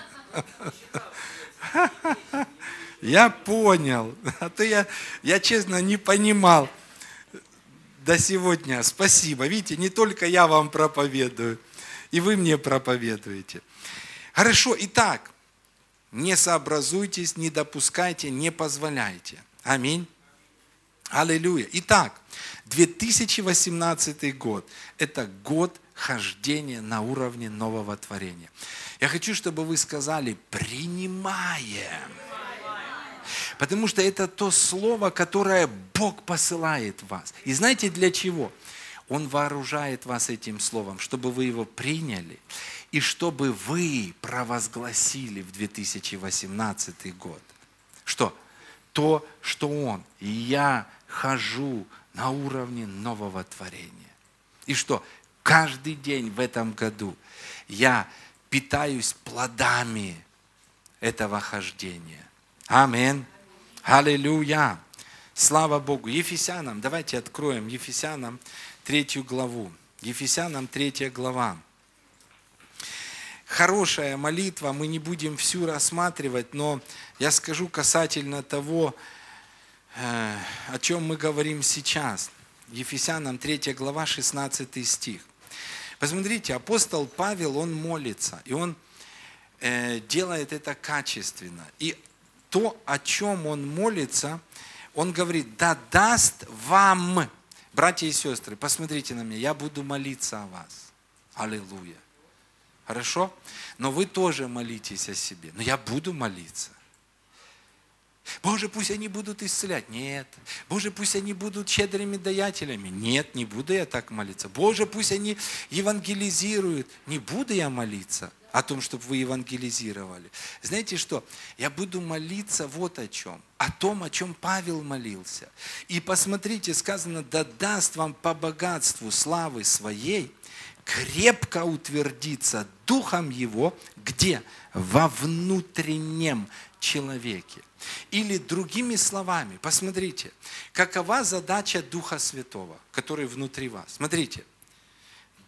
Я понял. А то я, я честно не понимал до сегодня. Спасибо. Видите, не только я вам проповедую, и вы мне проповедуете. Хорошо, итак, не сообразуйтесь, не допускайте, не позволяйте. Аминь. Аллилуйя. Итак, 2018 год – это год хождения на уровне нового творения. Я хочу, чтобы вы сказали «принимаем». Потому что это то слово, которое Бог посылает вас. И знаете для чего? Он вооружает вас этим словом, чтобы вы его приняли и чтобы вы провозгласили в 2018 год. Что? То, что Он и я хожу на уровне нового творения. И что? Каждый день в этом году я питаюсь плодами этого хождения. Аминь. Аллилуйя. Слава Богу. Ефесянам, давайте откроем Ефесянам третью главу. Ефесянам третья глава. Хорошая молитва, мы не будем всю рассматривать, но я скажу касательно того, э, о чем мы говорим сейчас. Ефесянам 3 глава, 16 стих. Посмотрите, апостол Павел, он молится, и он э, делает это качественно. И то, о чем он молится, он говорит, да даст вам, братья и сестры, посмотрите на меня, я буду молиться о вас. Аллилуйя. Хорошо? Но вы тоже молитесь о себе. Но я буду молиться. Боже, пусть они будут исцелять. Нет. Боже, пусть они будут щедрыми даятелями. Нет, не буду я так молиться. Боже, пусть они евангелизируют. Не буду я молиться о том, чтобы вы евангелизировали. Знаете что? Я буду молиться вот о чем. О том, о чем Павел молился. И посмотрите, сказано, да даст вам по богатству славы своей крепко утвердиться Духом Его, где? Во внутреннем человеке. Или другими словами, посмотрите, какова задача Духа Святого, который внутри вас. Смотрите,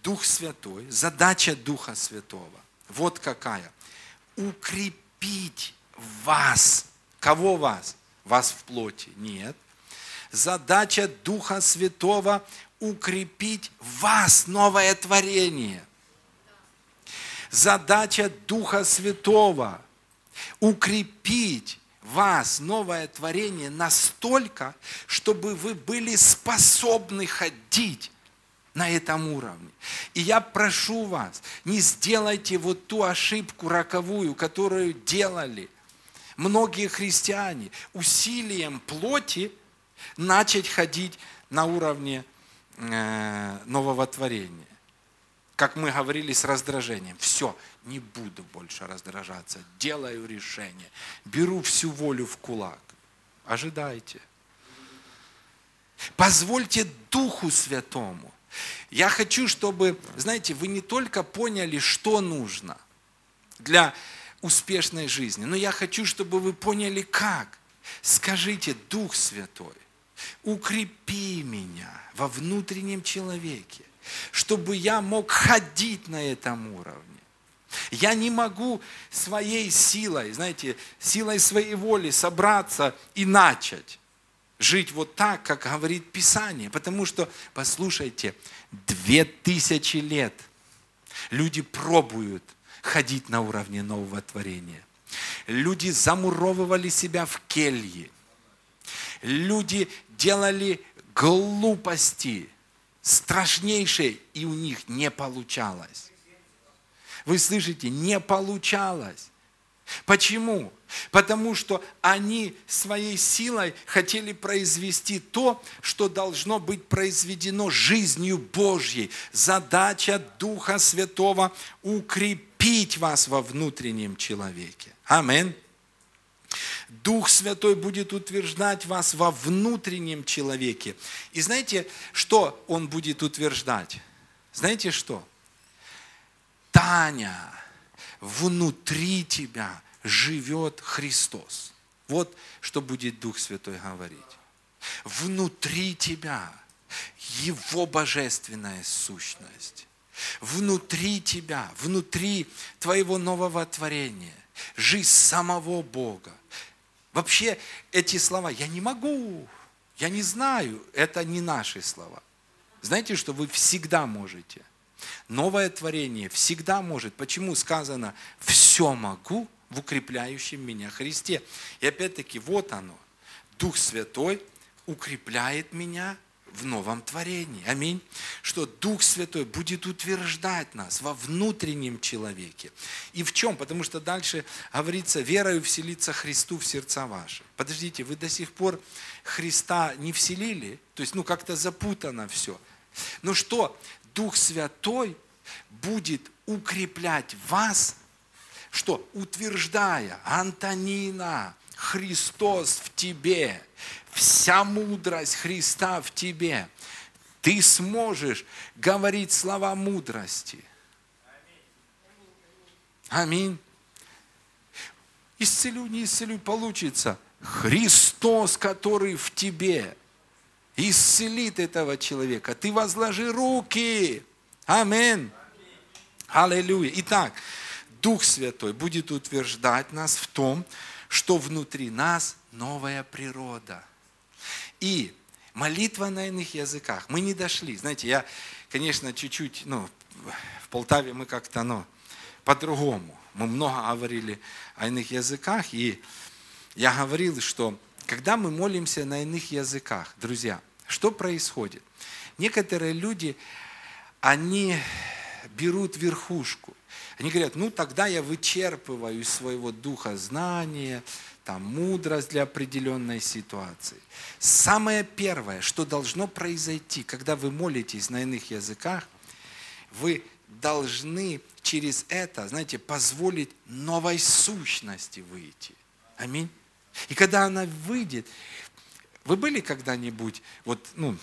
Дух Святой, задача Духа Святого – вот какая. Укрепить вас. Кого вас? Вас в плоти? Нет. Задача Духа Святого укрепить вас, новое творение. Задача Духа Святого укрепить вас, новое творение, настолько, чтобы вы были способны ходить на этом уровне. И я прошу вас, не сделайте вот ту ошибку роковую, которую делали многие христиане, усилием плоти начать ходить на уровне э, нового творения. Как мы говорили с раздражением. Все, не буду больше раздражаться, делаю решение, беру всю волю в кулак. Ожидайте. Позвольте Духу Святому я хочу, чтобы, знаете, вы не только поняли, что нужно для успешной жизни, но я хочу, чтобы вы поняли, как. Скажите, Дух Святой, укрепи меня во внутреннем человеке, чтобы я мог ходить на этом уровне. Я не могу своей силой, знаете, силой своей воли собраться и начать жить вот так, как говорит Писание. Потому что, послушайте, две тысячи лет люди пробуют ходить на уровне нового творения. Люди замуровывали себя в келье. Люди делали глупости страшнейшие, и у них не получалось. Вы слышите, не получалось. Почему? Потому что они своей силой хотели произвести то, что должно быть произведено жизнью Божьей. Задача Духа Святого – укрепить вас во внутреннем человеке. Аминь. Дух Святой будет утверждать вас во внутреннем человеке. И знаете, что Он будет утверждать? Знаете что? Таня, внутри тебя живет Христос. Вот что будет Дух Святой говорить. Внутри тебя Его божественная сущность. Внутри тебя, внутри твоего нового творения, жизнь самого Бога. Вообще эти слова «я не могу», «я не знаю» – это не наши слова. Знаете, что вы всегда можете. Новое творение всегда может. Почему сказано «все могу» в укрепляющем меня Христе? И опять-таки, вот оно. Дух Святой укрепляет меня в новом творении. Аминь. Что Дух Святой будет утверждать нас во внутреннем человеке. И в чем? Потому что дальше говорится, верою вселиться Христу в сердца ваши. Подождите, вы до сих пор Христа не вселили? То есть, ну, как-то запутано все. Ну что, Дух Святой будет укреплять вас, что утверждая, Антонина, Христос в тебе, вся мудрость Христа в тебе, ты сможешь говорить слова мудрости. Аминь. Исцелю, не исцелю, получится. Христос, который в тебе, исцелит этого человека. Ты возложи руки. Аминь. Аллилуйя. Итак, Дух Святой будет утверждать нас в том, что внутри нас новая природа. И молитва на иных языках. Мы не дошли. Знаете, я, конечно, чуть-чуть, ну, в Полтаве мы как-то, ну, по-другому. Мы много говорили о иных языках, и я говорил, что когда мы молимся на иных языках, друзья, что происходит? Некоторые люди, они берут верхушку. Они говорят, ну тогда я вычерпываю из своего духа знания, там, мудрость для определенной ситуации. Самое первое, что должно произойти, когда вы молитесь на иных языках, вы должны через это, знаете, позволить новой сущности выйти. Аминь. И когда она выйдет, вы были когда-нибудь вот, ну,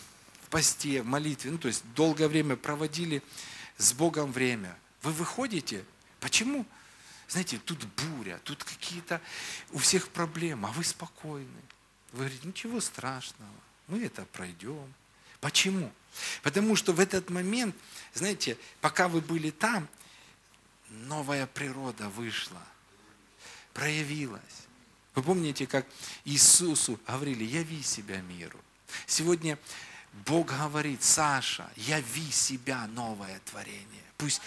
в посте, в молитве, ну, то есть долгое время проводили с Богом время. Вы выходите, почему? Знаете, тут буря, тут какие-то у всех проблемы, а вы спокойны. Вы говорите, ничего страшного, мы это пройдем. Почему? Потому что в этот момент, знаете, пока вы были там, новая природа вышла, проявилась. Вы помните, как Иисусу говорили, яви себя миру. Сегодня Бог говорит, Саша, яви себя новое творение. Пусть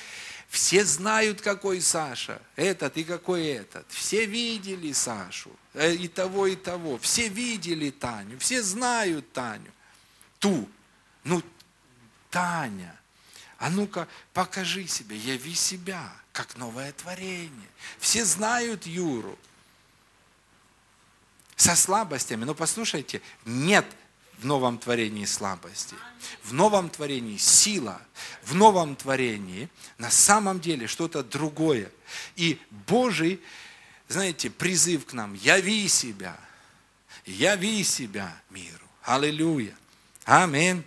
все знают, какой Саша, этот и какой этот. Все видели Сашу, э, и того, и того. Все видели Таню, все знают Таню. Ту. Ну, Таня, а ну-ка покажи себя, яви себя, как новое творение. Все знают Юру со слабостями, но послушайте, нет в новом творении слабости. В новом творении сила. В новом творении на самом деле что-то другое. И Божий, знаете, призыв к нам, яви себя. Яви себя миру. Аллилуйя. Аминь.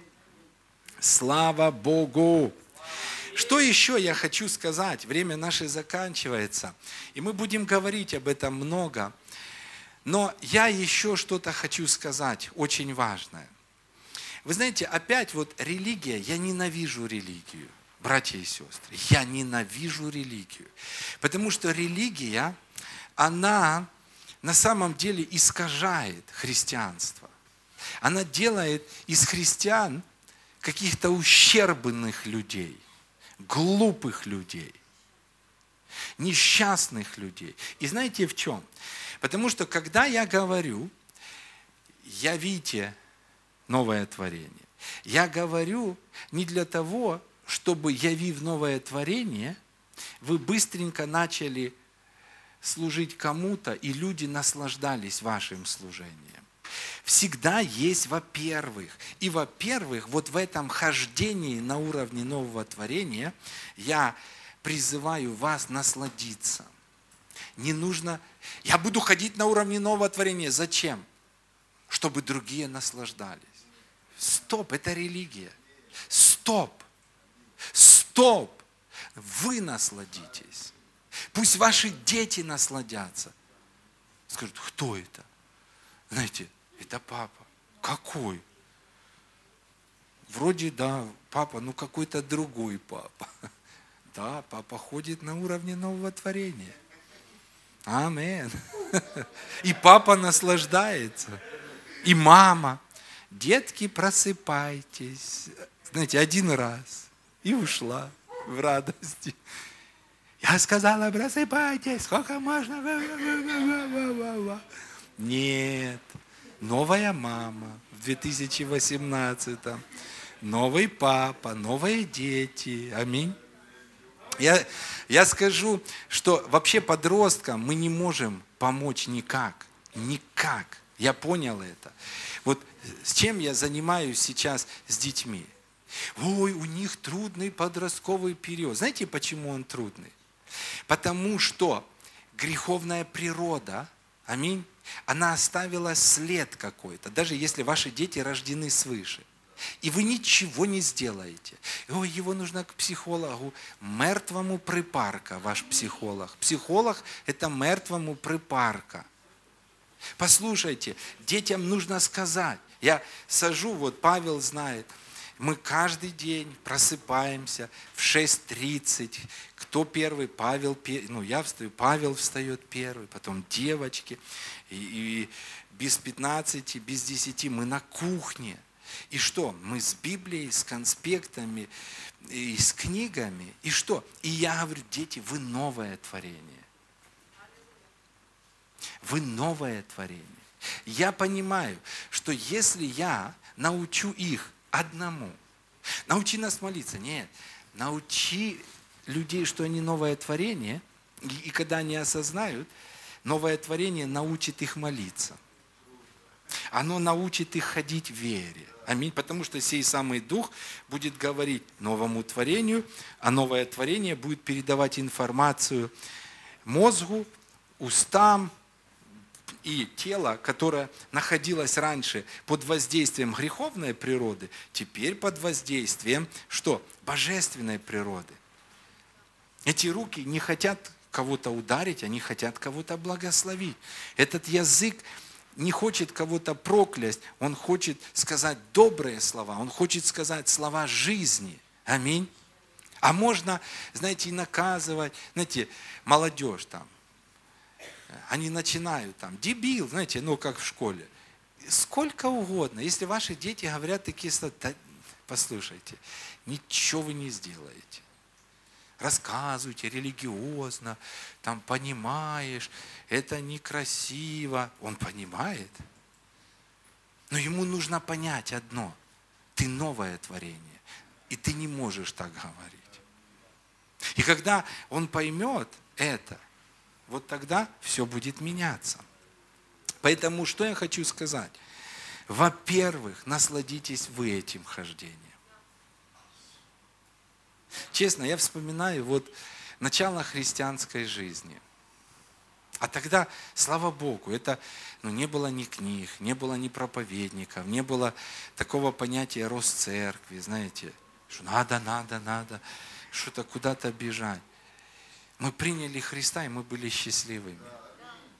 Слава Богу. Что еще я хочу сказать? Время наше заканчивается. И мы будем говорить об этом много. Но я еще что-то хочу сказать, очень важное. Вы знаете, опять вот религия, я ненавижу религию, братья и сестры, я ненавижу религию. Потому что религия, она на самом деле искажает христианство. Она делает из христиан каких-то ущербных людей, глупых людей, несчастных людей. И знаете в чем? Потому что когда я говорю, я видите новое творение, я говорю не для того, чтобы, явив новое творение, вы быстренько начали служить кому-то, и люди наслаждались вашим служением. Всегда есть во-первых. И во-первых, вот в этом хождении на уровне нового творения я призываю вас насладиться. Не нужно... Я буду ходить на уровне нового творения. Зачем? Чтобы другие наслаждались. Стоп, это религия. Стоп. Стоп. Вы насладитесь. Пусть ваши дети насладятся. Скажут, кто это? Знаете, это папа. Какой? Вроде, да, папа, ну какой-то другой папа. Да, папа ходит на уровне нового творения. Амин. И папа наслаждается. И мама. Детки, просыпайтесь. Знаете, один раз. И ушла в радости. Я сказала, просыпайтесь, сколько можно. Нет. Новая мама в 2018. Новый папа, новые дети. Аминь. Я, я скажу, что вообще подросткам мы не можем помочь никак. Никак. Я понял это. Вот с чем я занимаюсь сейчас с детьми. Ой, у них трудный подростковый период. Знаете, почему он трудный? Потому что греховная природа, аминь, она оставила след какой-то, даже если ваши дети рождены свыше. И вы ничего не сделаете. Ой, его нужно к психологу. Мертвому припарка ваш психолог. Психолог – это мертвому припарка. Послушайте, детям нужно сказать. Я сажу, вот Павел знает, мы каждый день просыпаемся в 6.30. Кто первый? Павел, ну я встаю, Павел встает первый, потом девочки. И, и без 15, без 10 мы на кухне. И что? Мы с Библией, с конспектами, и с книгами. И что? И я говорю, дети, вы новое творение. Вы новое творение. Я понимаю, что если я научу их одному, научи нас молиться, нет, научи людей, что они новое творение, и, и когда они осознают, новое творение научит их молиться. Оно научит их ходить в вере. Аминь. Потому что сей самый Дух будет говорить новому творению, а новое творение будет передавать информацию мозгу, устам и тело, которое находилось раньше под воздействием греховной природы, теперь под воздействием что? Божественной природы. Эти руки не хотят кого-то ударить, они хотят кого-то благословить. Этот язык не хочет кого-то проклясть, он хочет сказать добрые слова, он хочет сказать слова жизни. Аминь. А можно, знаете, и наказывать, знаете, молодежь там, они начинают там, дебил, знаете, ну как в школе. Сколько угодно. Если ваши дети говорят такие слова, послушайте, ничего вы не сделаете рассказывайте религиозно, там понимаешь, это некрасиво. Он понимает. Но ему нужно понять одно. Ты новое творение. И ты не можешь так говорить. И когда он поймет это, вот тогда все будет меняться. Поэтому что я хочу сказать? Во-первых, насладитесь вы этим хождением. Честно, я вспоминаю вот начало христианской жизни. А тогда, слава Богу, это ну, не было ни книг, не было ни проповедников, не было такого понятия рост церкви, знаете, что надо, надо, надо, что-то куда-то бежать. Мы приняли Христа, и мы были счастливыми.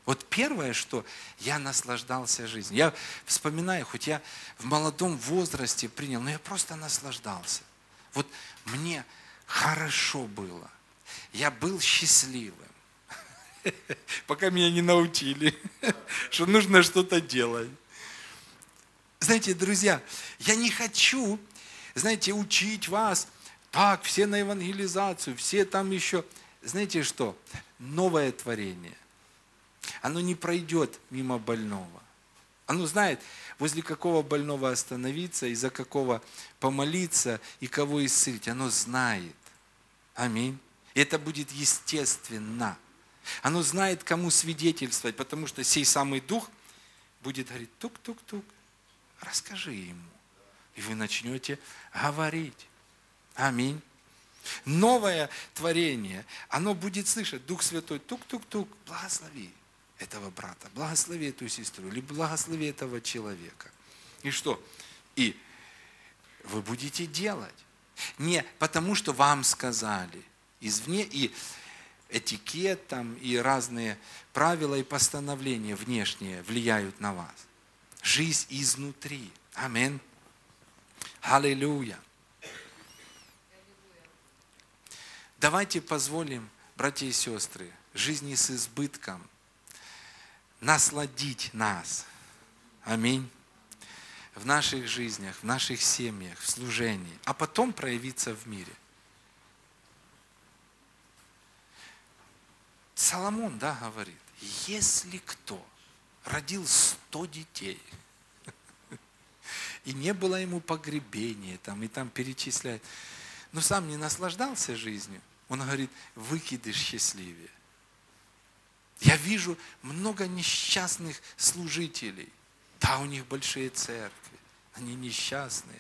Вот первое, что я наслаждался жизнью. Я вспоминаю, хоть я в молодом возрасте принял, но я просто наслаждался. Вот мне хорошо было. Я был счастливым. Пока меня не научили, что нужно что-то делать. Знаете, друзья, я не хочу, знаете, учить вас, так, все на евангелизацию, все там еще. Знаете что? Новое творение. Оно не пройдет мимо больного. Оно знает, возле какого больного остановиться, и за какого помолиться, и кого исцелить. Оно знает. Аминь. И это будет естественно. Оно знает, кому свидетельствовать, потому что сей самый дух будет говорить, тук-тук-тук, расскажи ему. И вы начнете говорить. Аминь. Новое творение, оно будет слышать, Дух Святой, тук-тук-тук, благослови этого брата, благослови эту сестру, или благослови этого человека. И что? И вы будете делать. Не потому, что вам сказали извне, и этикет там, и разные правила и постановления внешние влияют на вас. Жизнь изнутри. Амин. Аллилуйя. Давайте позволим, братья и сестры, жизни с избытком насладить нас. Аминь в наших жизнях, в наших семьях, в служении, а потом проявиться в мире. Соломон, да, говорит, если кто родил сто детей, и не было ему погребения, там, и там перечисляет, но сам не наслаждался жизнью, он говорит, выкидыш счастливее. Я вижу много несчастных служителей. Да, у них большие церкви они несчастные.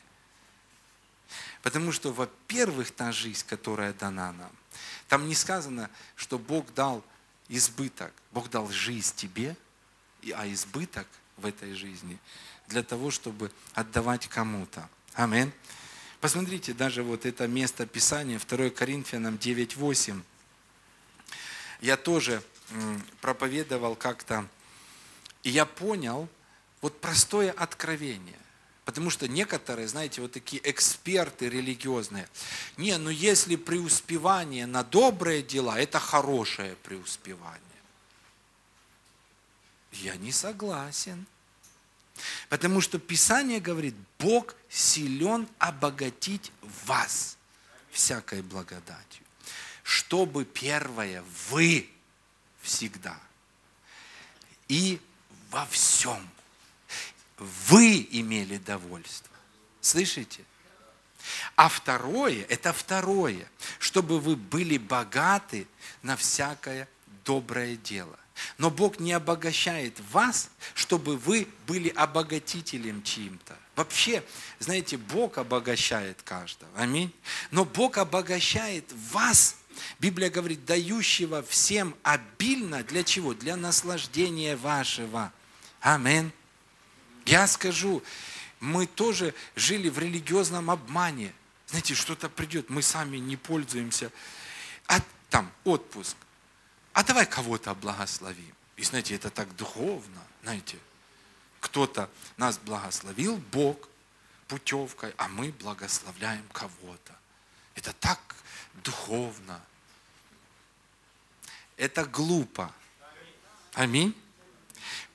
Потому что, во-первых, та жизнь, которая дана нам, там не сказано, что Бог дал избыток. Бог дал жизнь тебе, а избыток в этой жизни для того, чтобы отдавать кому-то. Аминь. Посмотрите, даже вот это место Писания, 2 Коринфянам 9.8. Я тоже проповедовал как-то, и я понял вот простое откровение. Потому что некоторые, знаете, вот такие эксперты религиозные. Не, ну если преуспевание на добрые дела, это хорошее преуспевание. Я не согласен. Потому что Писание говорит, Бог силен обогатить вас всякой благодатью. Чтобы первое, вы всегда и во всем вы имели довольство. Слышите? А второе, это второе, чтобы вы были богаты на всякое доброе дело. Но Бог не обогащает вас, чтобы вы были обогатителем чьим-то. Вообще, знаете, Бог обогащает каждого. Аминь. Но Бог обогащает вас, Библия говорит, дающего всем обильно. Для чего? Для наслаждения вашего. Аминь. Я скажу, мы тоже жили в религиозном обмане. Знаете, что-то придет, мы сами не пользуемся. А там отпуск. А давай кого-то благословим. И знаете, это так духовно, знаете. Кто-то нас благословил, Бог, путевкой, а мы благословляем кого-то. Это так духовно. Это глупо. Аминь.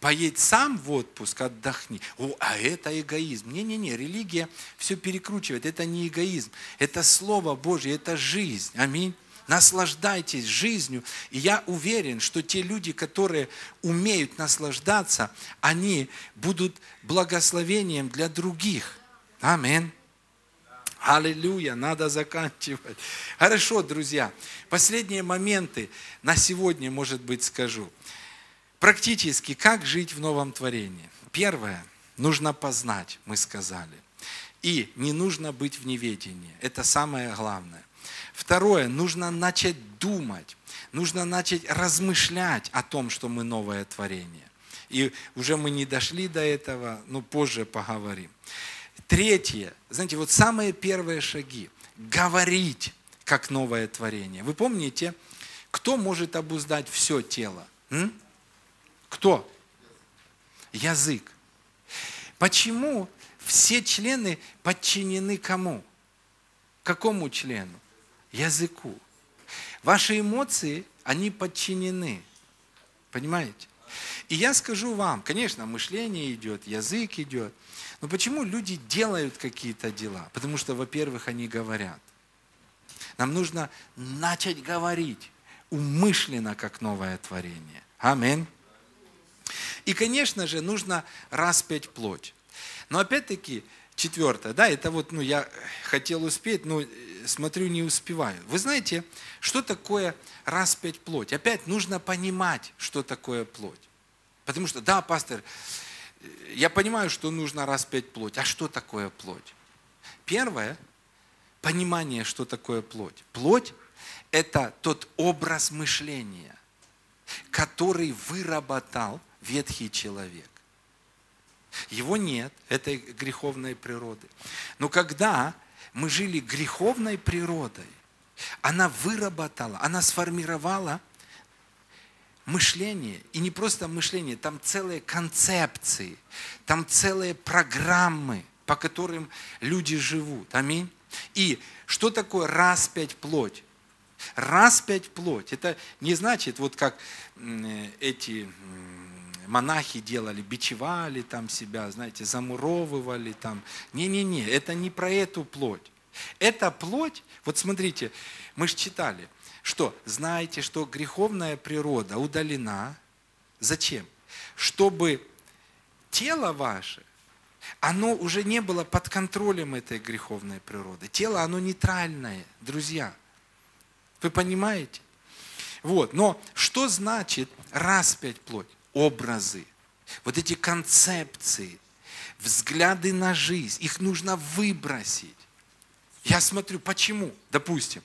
Поедь сам в отпуск, отдохни. О, а это эгоизм. Не-не-не, религия все перекручивает. Это не эгоизм. Это Слово Божье, это жизнь. Аминь. Наслаждайтесь жизнью. И я уверен, что те люди, которые умеют наслаждаться, они будут благословением для других. Аминь. Аллилуйя, надо заканчивать. Хорошо, друзья, последние моменты на сегодня, может быть, скажу. Практически, как жить в новом творении? Первое, нужно познать, мы сказали. И не нужно быть в неведении. Это самое главное. Второе, нужно начать думать, нужно начать размышлять о том, что мы новое творение. И уже мы не дошли до этого, но позже поговорим. Третье, знаете, вот самые первые шаги. Говорить как новое творение. Вы помните, кто может обуздать все тело? М? Кто? Язык. Почему все члены подчинены кому? Какому члену? Языку. Ваши эмоции, они подчинены. Понимаете? И я скажу вам, конечно, мышление идет, язык идет. Но почему люди делают какие-то дела? Потому что, во-первых, они говорят. Нам нужно начать говорить умышленно, как новое творение. Аминь. И, конечно же, нужно распять плоть. Но опять-таки, четвертое, да, это вот, ну, я хотел успеть, но смотрю, не успеваю. Вы знаете, что такое распять плоть? Опять нужно понимать, что такое плоть. Потому что, да, пастор, я понимаю, что нужно распять плоть. А что такое плоть? Первое, понимание, что такое плоть. Плоть – это тот образ мышления, который выработал ветхий человек. Его нет, этой греховной природы. Но когда мы жили греховной природой, она выработала, она сформировала мышление. И не просто мышление, там целые концепции, там целые программы, по которым люди живут. Аминь. И что такое распять плоть? Распять плоть. Это не значит, вот как эти монахи делали, бичевали там себя, знаете, замуровывали там. Не-не-не, это не про эту плоть. Эта плоть, вот смотрите, мы же читали, что знаете, что греховная природа удалена. Зачем? Чтобы тело ваше, оно уже не было под контролем этой греховной природы. Тело, оно нейтральное, друзья. Вы понимаете? Вот. Но что значит распять плоть? образы, вот эти концепции, взгляды на жизнь, их нужно выбросить. Я смотрю, почему? Допустим,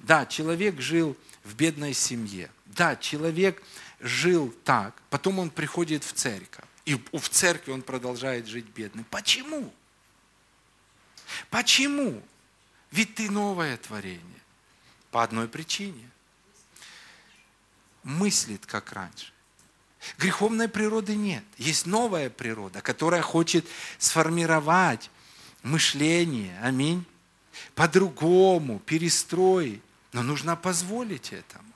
да, человек жил в бедной семье, да, человек жил так, потом он приходит в церковь, и в церкви он продолжает жить бедным. Почему? Почему? Ведь ты новое творение. По одной причине. Мыслит, как раньше. Греховной природы нет. Есть новая природа, которая хочет сформировать мышление. Аминь. По-другому, перестроить. Но нужно позволить этому.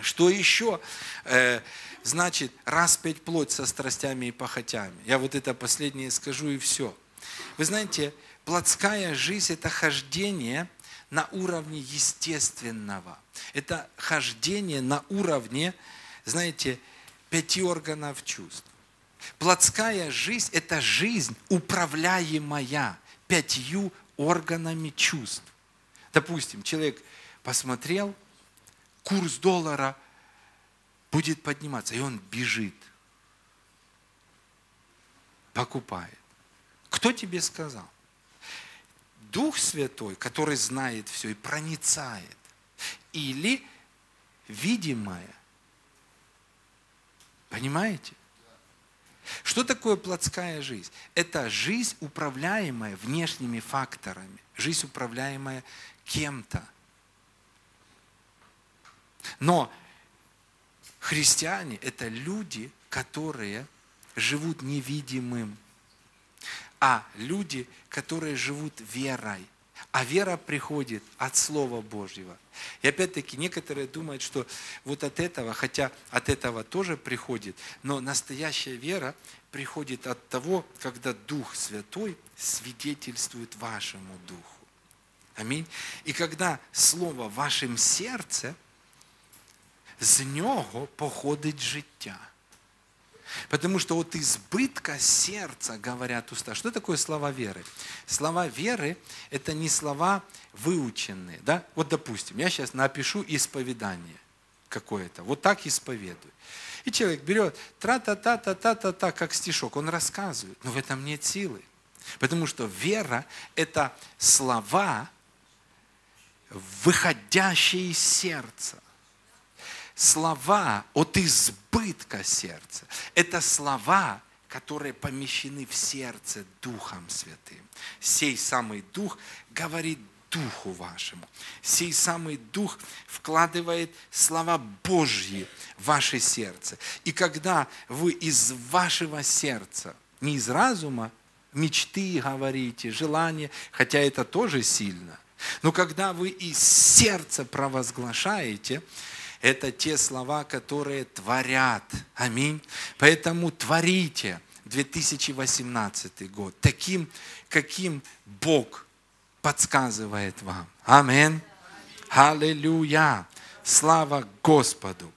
Что еще? Э, значит, распять плоть со страстями и похотями. Я вот это последнее скажу и все. Вы знаете, плотская жизнь – это хождение на уровне естественного. Это хождение на уровне, знаете, пяти органов чувств. Плотская жизнь – это жизнь, управляемая пятью органами чувств. Допустим, человек посмотрел, курс доллара будет подниматься, и он бежит, покупает. Кто тебе сказал? Дух Святой, который знает все и проницает. Или видимое. Понимаете? Что такое плотская жизнь? Это жизнь, управляемая внешними факторами. Жизнь, управляемая кем-то. Но христиане – это люди, которые живут невидимым а люди, которые живут верой. А вера приходит от Слова Божьего. И опять-таки некоторые думают, что вот от этого, хотя от этого тоже приходит, но настоящая вера приходит от того, когда Дух Святой свидетельствует вашему Духу. Аминь. И когда Слово в вашем сердце, з нього походить життя. Потому что от избытка сердца говорят уста. Что такое слова веры? Слова веры – это не слова выученные. Да? Вот, допустим, я сейчас напишу исповедание какое-то. Вот так исповедую. И человек берет тра-та-та-та-та-та-та, как стишок, он рассказывает, но в этом нет силы. Потому что вера – это слова, выходящие из сердца слова от избытка сердца. Это слова, которые помещены в сердце Духом Святым. Сей самый Дух говорит Духу вашему. Сей самый Дух вкладывает слова Божьи в ваше сердце. И когда вы из вашего сердца, не из разума, мечты говорите, желания, хотя это тоже сильно, но когда вы из сердца провозглашаете, это те слова, которые творят. Аминь. Поэтому творите 2018 год таким, каким Бог подсказывает вам. Аминь. Аллилуйя. Слава Господу.